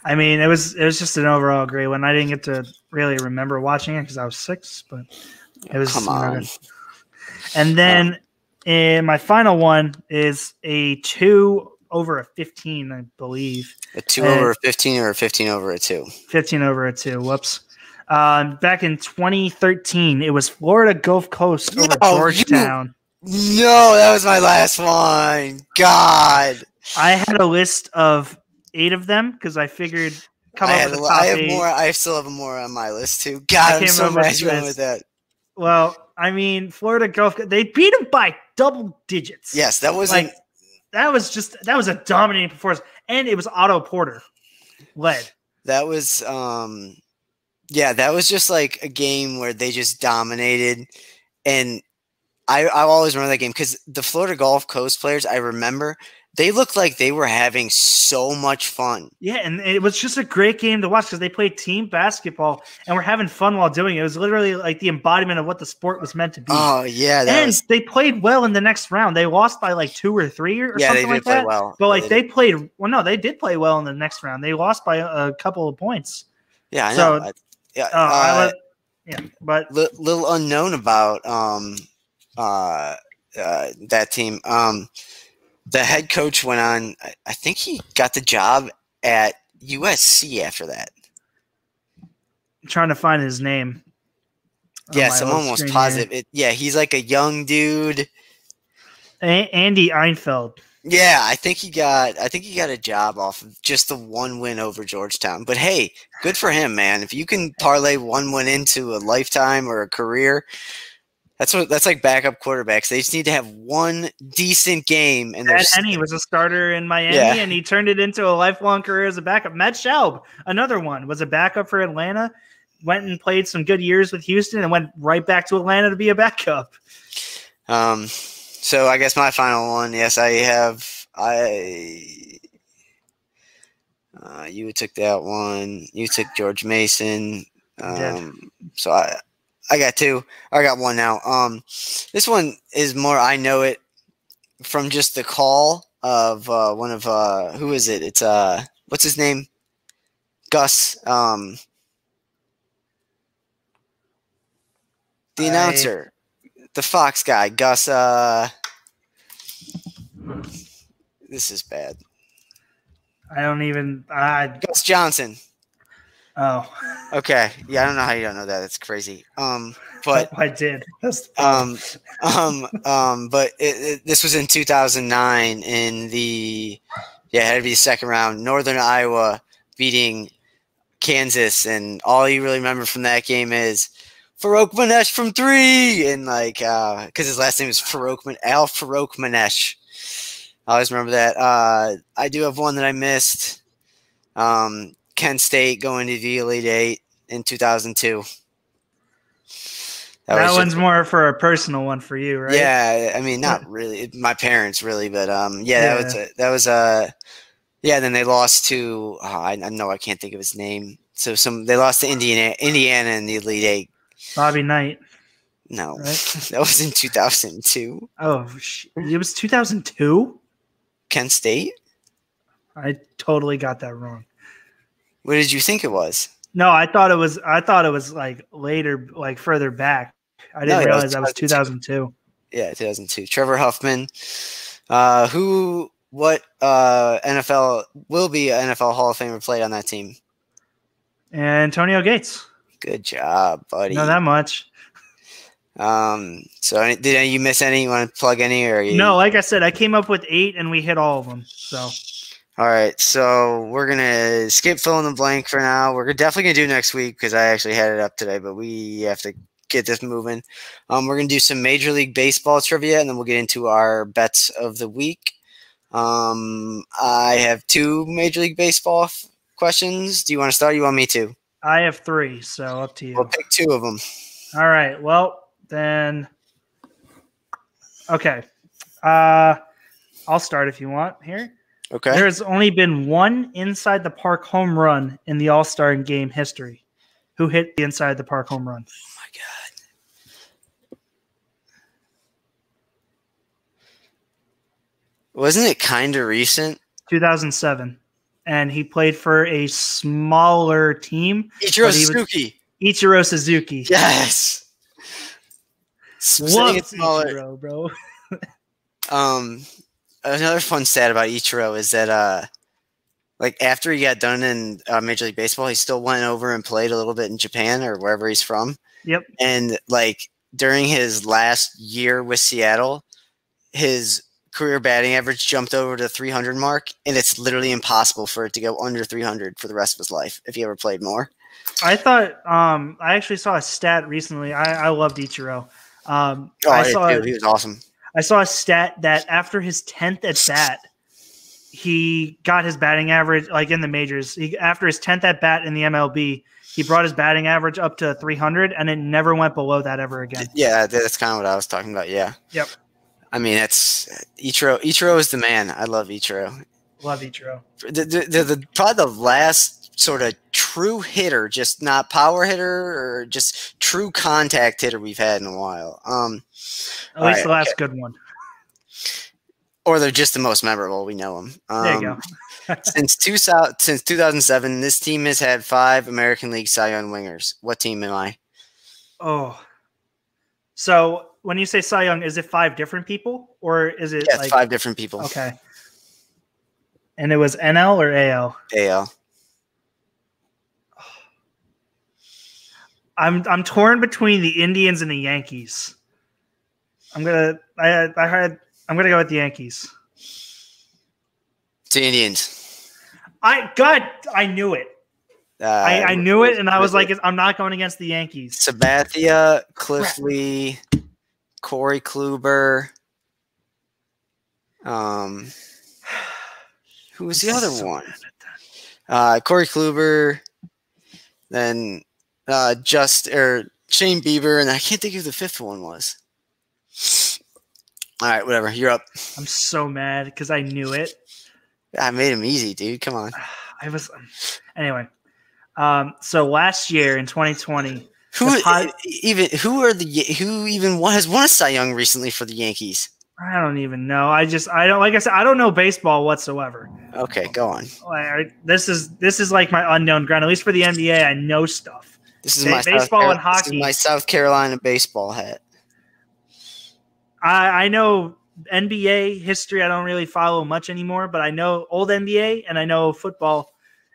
Speaker 2: I mean, it was it was just an overall great one. I didn't get to really remember watching it because I was six, but it was
Speaker 1: Come
Speaker 2: you
Speaker 1: on,
Speaker 2: And then in my final one is a two over a 15, I believe.
Speaker 1: a two
Speaker 2: Uh,
Speaker 1: over a fifteen or a fifteen over a two.
Speaker 2: 15 over a two. Whoops. Um, back in 2013, it was Florida Gulf Coast over
Speaker 1: No, you-
Speaker 2: Georgetown.
Speaker 1: No, that was my last one. God,
Speaker 2: I had a list of eight of them because I figured come
Speaker 1: I,
Speaker 2: up with the top
Speaker 1: I have
Speaker 2: eight.
Speaker 1: more. I still have more on my list too. God, I'm so mad you went with that.
Speaker 2: Well, I mean, Florida Gulf, they beat them by double digits.
Speaker 1: Yes, that wasn't.
Speaker 2: like that was just that was a dominating performance, and it was Otto Porter led.
Speaker 1: That was um yeah, that was just like a game where they just dominated and I I always remember that game cuz the Florida Gulf Coast players I remember they looked like they were having so much fun.
Speaker 2: Yeah, and it was just a great game to watch because they played team basketball and we're having fun while doing it. It was literally like the embodiment of what the sport was meant to be.
Speaker 1: Oh yeah, that
Speaker 2: and
Speaker 1: was
Speaker 2: they played well in the next round. They lost by like two or three or
Speaker 1: Yeah, they
Speaker 2: something
Speaker 1: did
Speaker 2: like
Speaker 1: play
Speaker 2: that.
Speaker 1: well.
Speaker 2: But like
Speaker 1: did.
Speaker 2: they played well, no, they did play well in the next round. They lost by a, couple of points.
Speaker 1: Yeah, I
Speaker 2: so-
Speaker 1: know. I- yeah,
Speaker 2: I
Speaker 1: uh,
Speaker 2: let- yeah, but
Speaker 1: li- little unknown about um uh, uh that team. Um the head coach went on I, think he got the job at USC after that.
Speaker 2: I'm trying to find his name.
Speaker 1: Yes, I'm almost positive. It, yeah, he's like a young dude.
Speaker 2: A- Andy Enfield.
Speaker 1: Yeah, I think he got I think he got a job off of just the one win over Georgetown. But hey, good for him, man. If you can parlay one win into a lifetime or a career, that's what that's like backup quarterbacks. They just need to have one decent game and s-
Speaker 2: Henne was a starter in Miami,
Speaker 1: Yeah.
Speaker 2: and he turned it into a lifelong career as a backup. Matt Schaub, another one, was a backup for Atlanta. Went and played some good years with Houston, and went right back to Atlanta to be a backup.
Speaker 1: Um, so I guess my final one. Yes, I have. I. Uh, you took that one. You took George Mason. Um, so I, I got two. I got one now. Um, this one is more. I know it from just the call of uh, one of uh, who is it? It's uh, what's his name? Gus. Um, the
Speaker 2: I-
Speaker 1: announcer, the Fox guy, Gus. Uh, this is bad.
Speaker 2: I don't even. I
Speaker 1: Gus Johnson.
Speaker 2: Oh,
Speaker 1: Okay, yeah, I don't know how you don't know that. It's crazy. Um, but
Speaker 2: I did.
Speaker 1: Um, um, um, but it, it, this was in 2009 in the yeah, it had to be the second round. Northern Iowa beating Kansas, and all you really remember from that game is Farokhmanesh from three, and like because his last name is Farouk Man- Al Farokhmanesh. I always remember that. Uh, I do have one that I missed. Um, Kent State going to the Elite Eight in 2002.
Speaker 2: That, one's
Speaker 1: just-
Speaker 2: more for a personal one for you, right?
Speaker 1: Yeah, I mean, not really. My parents really, but um, yeah, that was a, that was uh, yeah. Then they lost to oh, I, I know I can't think of his name. So some they lost to Indiana, Indiana in the Elite Eight.
Speaker 2: Bobby Knight,
Speaker 1: No,
Speaker 2: right?
Speaker 1: that was in 2002.
Speaker 2: oh, sh- it was 2002.
Speaker 1: Kent State.
Speaker 2: I totally got that wrong.
Speaker 1: What did you think it was?
Speaker 2: No, I thought it was. I thought it was like later, like further back. I didn't
Speaker 1: was
Speaker 2: realize that was
Speaker 1: 2002.
Speaker 2: 2002.
Speaker 1: Yeah, 2002. Trevor Huffman, uh, who what uh, NFL will be an NFL Hall of Famer played on that team.
Speaker 2: And Antonio Gates.
Speaker 1: Good job, buddy.
Speaker 2: Know that much.
Speaker 1: Um, so any- did any, you miss any? You want to plug any or you?
Speaker 2: No, like I said, I came up with eight and we hit all of them. So
Speaker 1: All right, so we're gonna skip fill in the blank for now. We're definitely gonna do next week because I actually had it up today, but we have to get this moving. Um, we're gonna do some Major League Baseball trivia, and then we'll get into our bets of the week. Um, I have two Major League Baseball f- questions. Do you want to start? You want me to?
Speaker 2: I have three. So up to you.
Speaker 1: We'll pick two of them.
Speaker 2: All right. Well, then. Okay. Uh, I'll start if you want here.
Speaker 1: Okay.
Speaker 2: There has only been one inside the park home run in the All Star game history. Who hit the inside the park home run?
Speaker 1: Oh my god. Wasn't it kind of recent?
Speaker 2: 2007. And he played for a smaller team,
Speaker 1: Ichiro
Speaker 2: he was-
Speaker 1: Suzuki.
Speaker 2: Ichiro Suzuki.
Speaker 1: Yes.
Speaker 2: Love
Speaker 1: it's smaller.
Speaker 2: Ichiro, bro.
Speaker 1: Um, another fun stat about Ichiro is that uh, like after he got done in uh, Major League Baseball, he still went over and played a little bit in Japan or wherever he's from.
Speaker 2: Yep.
Speaker 1: And like during his last year with Seattle, his career batting average jumped over to 300 mark, and it's literally impossible for it to go under 300 for the rest of his life if he ever played more.
Speaker 2: I thought um I actually saw a stat recently. I, I loved Ichiro. Um
Speaker 1: Oh,
Speaker 2: I saw
Speaker 1: too. he was awesome.
Speaker 2: I saw a stat that after his 10th at bat, he got his batting average like in the majors. He, after his 10th at bat in the MLB, he brought his batting average up to 300 and it never went below that ever again.
Speaker 1: Yeah, that's kind of what I was talking about. Yeah.
Speaker 2: Yep.
Speaker 1: I mean, that's Ichiro. Ichiro is the man. I love Ichiro.
Speaker 2: Love Ichiro.
Speaker 1: the, the, the, the probably the last sort of true hitter, just not power hitter or just true contact hitter we've had in a while. Um,
Speaker 2: At least
Speaker 1: Alright,
Speaker 2: the last good one.
Speaker 1: or they're just the most memorable. We know them. Um,
Speaker 2: There you go.
Speaker 1: since two since 2007, this team has had five American League Cy Young wingers. What team am I?
Speaker 2: Oh. So when you say Cy Young, is it five different people or is it like
Speaker 1: five different people.
Speaker 2: okay? And it was NL or AL?
Speaker 1: AL.
Speaker 2: I'm I'm torn between the Indians and the Yankees. I'm gonna I I had I'm gonna go with the Yankees.
Speaker 1: It's the Indians.
Speaker 2: I God I knew it.
Speaker 1: Uh,
Speaker 2: I, I knew it, and I was like, I'm not going against the Yankees.
Speaker 1: Sabathia, Cliff Lee, Corey Kluber. Um, who was the other one?
Speaker 2: mad at that.
Speaker 1: Uh, Corey Kluber, then uh, just or Shane Bieber, and I can't think who the fifth one was. All right, whatever. You're up.
Speaker 2: I'm so mad because I knew it.
Speaker 1: I made him easy, dude. Come on.
Speaker 2: I was anyway. Um, so last year in 2020,
Speaker 1: Who
Speaker 2: pot-
Speaker 1: even who are the who even won, has won a Cy Young recently for the Yankees?
Speaker 2: I don't even know. I just I don't like I said I don't know baseball whatsoever.
Speaker 1: Okay, go on.
Speaker 2: This is this is like my unknown ground. At least for the NBA, I know stuff.
Speaker 1: This is my South
Speaker 2: baseball and
Speaker 1: Carol- this is
Speaker 2: hockey.
Speaker 1: my South Carolina baseball hat.
Speaker 2: I, I know NBA history. I don't really follow much anymore, but I know old NBA and I know football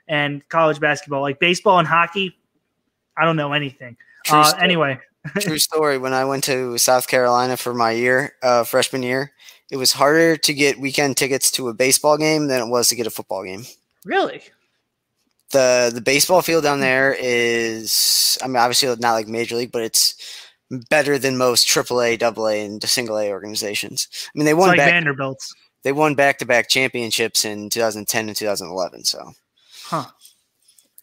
Speaker 2: and college basketball. Like baseball and hockey, I don't know anything. Uh, anyway,
Speaker 1: True story. When I went to South Carolina for my year, uh, freshman year, it was harder to get weekend tickets to a baseball game than it was to get a football game.
Speaker 2: really,
Speaker 1: the the baseball field down there is I mean obviously not like major league, but it's better than most AAA, AA, and single A organizations. I mean they
Speaker 2: It's
Speaker 1: won
Speaker 2: like
Speaker 1: back
Speaker 2: Vanderbilt's.
Speaker 1: they won back to back championships in 2010 and 2011. So
Speaker 2: Huh.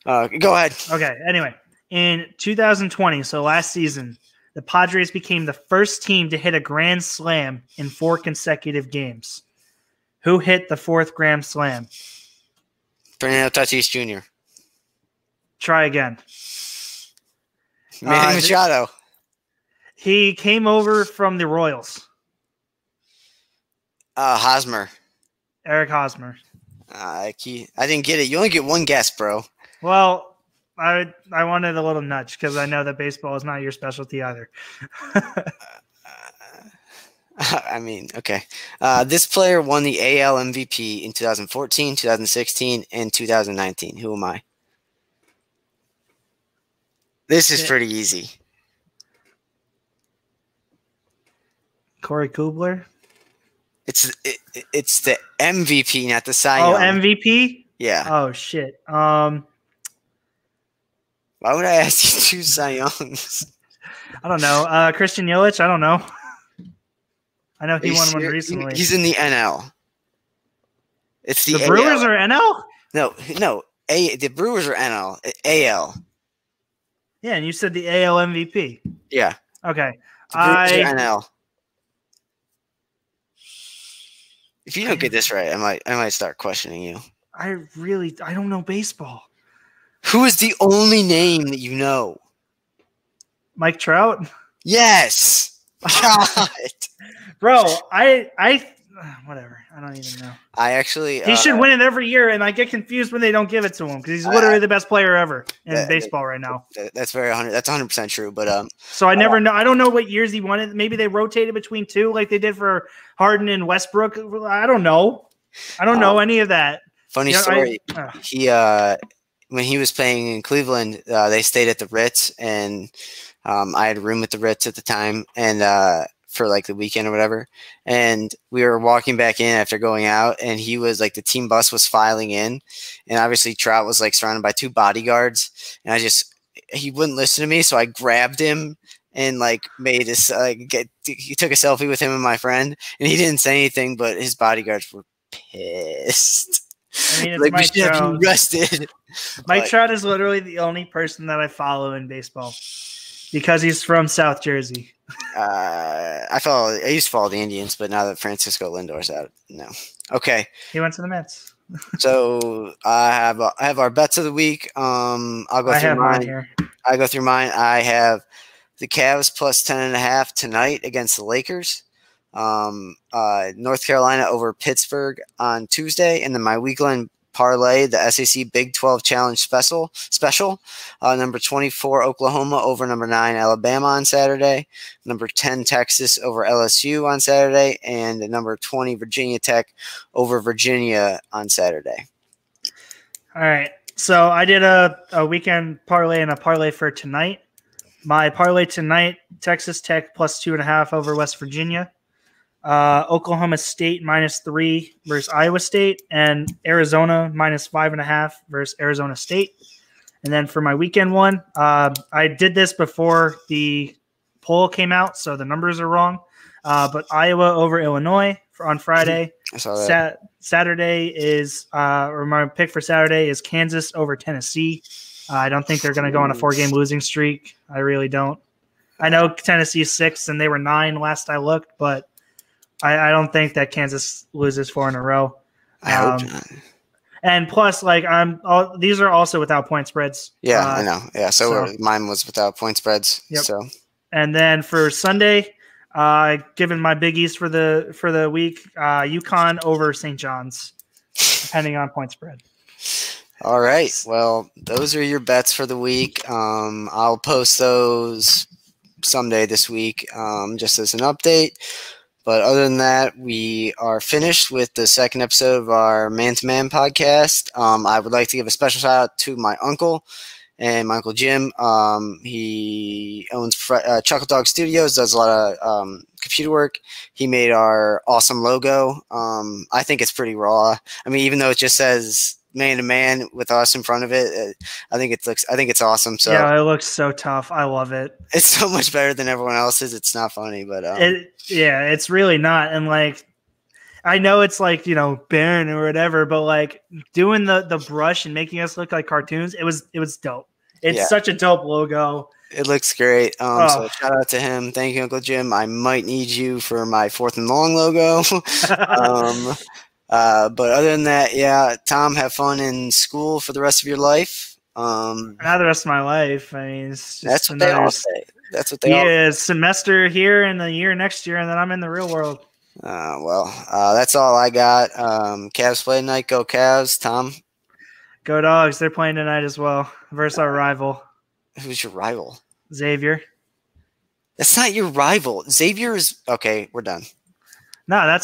Speaker 1: uh, go ahead.
Speaker 2: Okay. Anyway, in 2020, so last season, the Padres became the first team to hit a grand slam in four consecutive games. Who hit the fourth grand slam?
Speaker 1: Fernando Tatis Jr.
Speaker 2: Try again.
Speaker 1: Manny
Speaker 2: Uh,
Speaker 1: Machado.
Speaker 2: He came over from the Royals.
Speaker 1: Uh, Hosmer.
Speaker 2: Eric Hosmer.
Speaker 1: Uh, I didn't get it. You only get one guess, bro.
Speaker 2: Well, I I wanted a little nudge because I know that baseball is not your specialty either.
Speaker 1: I mean, okay. Uh, this player won the AL MVP in 2014, 2016, and 2019. Who am I? This is pretty easy.
Speaker 2: Corey Kluber.
Speaker 1: It's it, it's the MVP, not the Cy
Speaker 2: Oh,
Speaker 1: Young.
Speaker 2: MVP.
Speaker 1: yeah.
Speaker 2: Oh shit. Um,
Speaker 1: Why would I ask you two Cy Youngs?
Speaker 2: I don't know. Uh, Christian Yelich. I don't know. I know he won one recently.
Speaker 1: He's in the NL. It's the,
Speaker 2: the Brewers
Speaker 1: AL.
Speaker 2: are NL.
Speaker 1: no, no. A the Brewers are NL. AL.
Speaker 2: Yeah, and you said the AL MVP.
Speaker 1: Yeah.
Speaker 2: Okay. I
Speaker 1: NL. If you don't get this right, I might I might start questioning you.
Speaker 2: I really I don't know baseball.
Speaker 1: Who is the only name that you know?
Speaker 2: Mike Trout,
Speaker 1: Yes. God.
Speaker 2: bro. I I whatever. I don't even know.
Speaker 1: I actually
Speaker 2: He
Speaker 1: uh,
Speaker 2: should win it every year, and I get confused when they don't give it to him because he's
Speaker 1: I-
Speaker 2: literally the best player ever in
Speaker 1: that-
Speaker 2: baseball right now.
Speaker 1: That's very hundred. That's hundred percent true. But um,
Speaker 2: So I never know. I don't know what years he won it. Maybe they rotated between two, like they did for Harden and Westbrook. I don't know. I don't know
Speaker 1: Um,
Speaker 2: any of that.
Speaker 1: funny
Speaker 2: Yeah, I-
Speaker 1: story.
Speaker 2: uh,
Speaker 1: he uh when he was playing in Cleveland, uh, they stayed at the Ritz, and um, I had a room at the Ritz at the time, and uh, for like the weekend or whatever. And we were walking back in after going out, and he was like the team bus was filing in, and obviously Trout was like surrounded by two bodyguards, and I just he wouldn't listen to me, so I grabbed him. And like made us like get he took a selfie with him and my friend, and he didn't say anything, but his bodyguards were pissed.
Speaker 2: I mean, it's
Speaker 1: like we
Speaker 2: Mike
Speaker 1: have
Speaker 2: Trout.
Speaker 1: arrested.
Speaker 2: Mike
Speaker 1: but-
Speaker 2: Trout is literally the only person that I follow in baseball because he's from South Jersey.
Speaker 1: Uh, I follow. I used to follow the Indians, but now that Francisco Lindor's out, no. Okay,
Speaker 2: He went to the Mets.
Speaker 1: so I have I have our bets of the week. Um, I'll go
Speaker 2: I
Speaker 1: through
Speaker 2: have
Speaker 1: mine. I go through mine. I have the Cavs plus ten and a half tonight against the Lakers. Um, uh, North Carolina over Pittsburgh on Tuesday, and then my weekend parlay, the SEC Big Twelve Challenge special. Special, uh, number twenty-four Oklahoma over number nine Alabama on Saturday. Number ten Texas over LSU on Saturday, and number twenty Virginia Tech over Virginia on Saturday.
Speaker 2: All right. So I did a, a weekend parlay and a parlay for tonight. My parlay tonight, Texas Tech plus two and a half over West Virginia. Uh, Oklahoma State minus three versus Iowa State, and Arizona minus five and a half versus Arizona State. And then for my weekend one, uh, I did this before the poll came out, so the numbers are wrong. Uh, but Iowa over Illinois for, on Friday.
Speaker 1: I saw that.
Speaker 2: Sat- Saturday is, uh, or my pick for Saturday is Kansas over Tennessee. Uh, I don't think they're going to go on a four game losing streak. I really don't. I know Tennessee's six and they were nine last I looked, but I, I don't think that Kansas loses four in a row.
Speaker 1: I hope
Speaker 2: um,
Speaker 1: not.
Speaker 2: And plus, like I'm, all, these are also without point spreads.
Speaker 1: Yeah,
Speaker 2: Uh,
Speaker 1: I know. Yeah, so,
Speaker 2: so-
Speaker 1: mine was without point spreads.
Speaker 2: Yep.
Speaker 1: So
Speaker 2: And then for Sunday, uh, given my biggies for the for the week, uh, UConn over St. John's, depending on point spread.
Speaker 1: All right. Well, those are your bets for the week. Um, I'll post those someday this week, um, just as an update. But other than that, we are finished with the second episode of our Man to Man podcast. Um, I would like to give a special shout out to my uncle and my uncle Jim. Um, he owns uh, Chuckle Dog Studios, does a lot of um, computer work. He made our awesome logo. Um, I think it's pretty raw. I mean, even though it just says man to man with us in front of it. Uh, I think it looks. I think it's awesome. So
Speaker 2: yeah, it looks so tough. I love it.
Speaker 1: It's so much better than everyone else's. It's not funny, but um,
Speaker 2: it, yeah, it's really not. And like, I know it's like you know Baron or whatever, but like doing the the brush and making us look like cartoons, it was it was dope. It's yeah. such a dope logo.
Speaker 1: It looks great. Um, oh. So shout out to him. Thank you, Uncle Jim. I might need you for my fourth and long logo. um, uh, but other than that, yeah, Tom, have fun in school for the rest of your life. Um,
Speaker 2: Not the rest of my life. I mean,
Speaker 1: that's what they all say. That's what they
Speaker 2: yeah, all Yeah, semester here and the year next year, and then I'm in the real world.
Speaker 1: Uh, well, uh, that's all I got. Um, Cavs play tonight. Go Cavs. Tom.
Speaker 2: Go Dogs. They're playing tonight as well versus our rival.
Speaker 1: Who's your rival?
Speaker 2: Xavier.
Speaker 1: That's not your rival. Xavier is okay. We're done.
Speaker 2: No, that's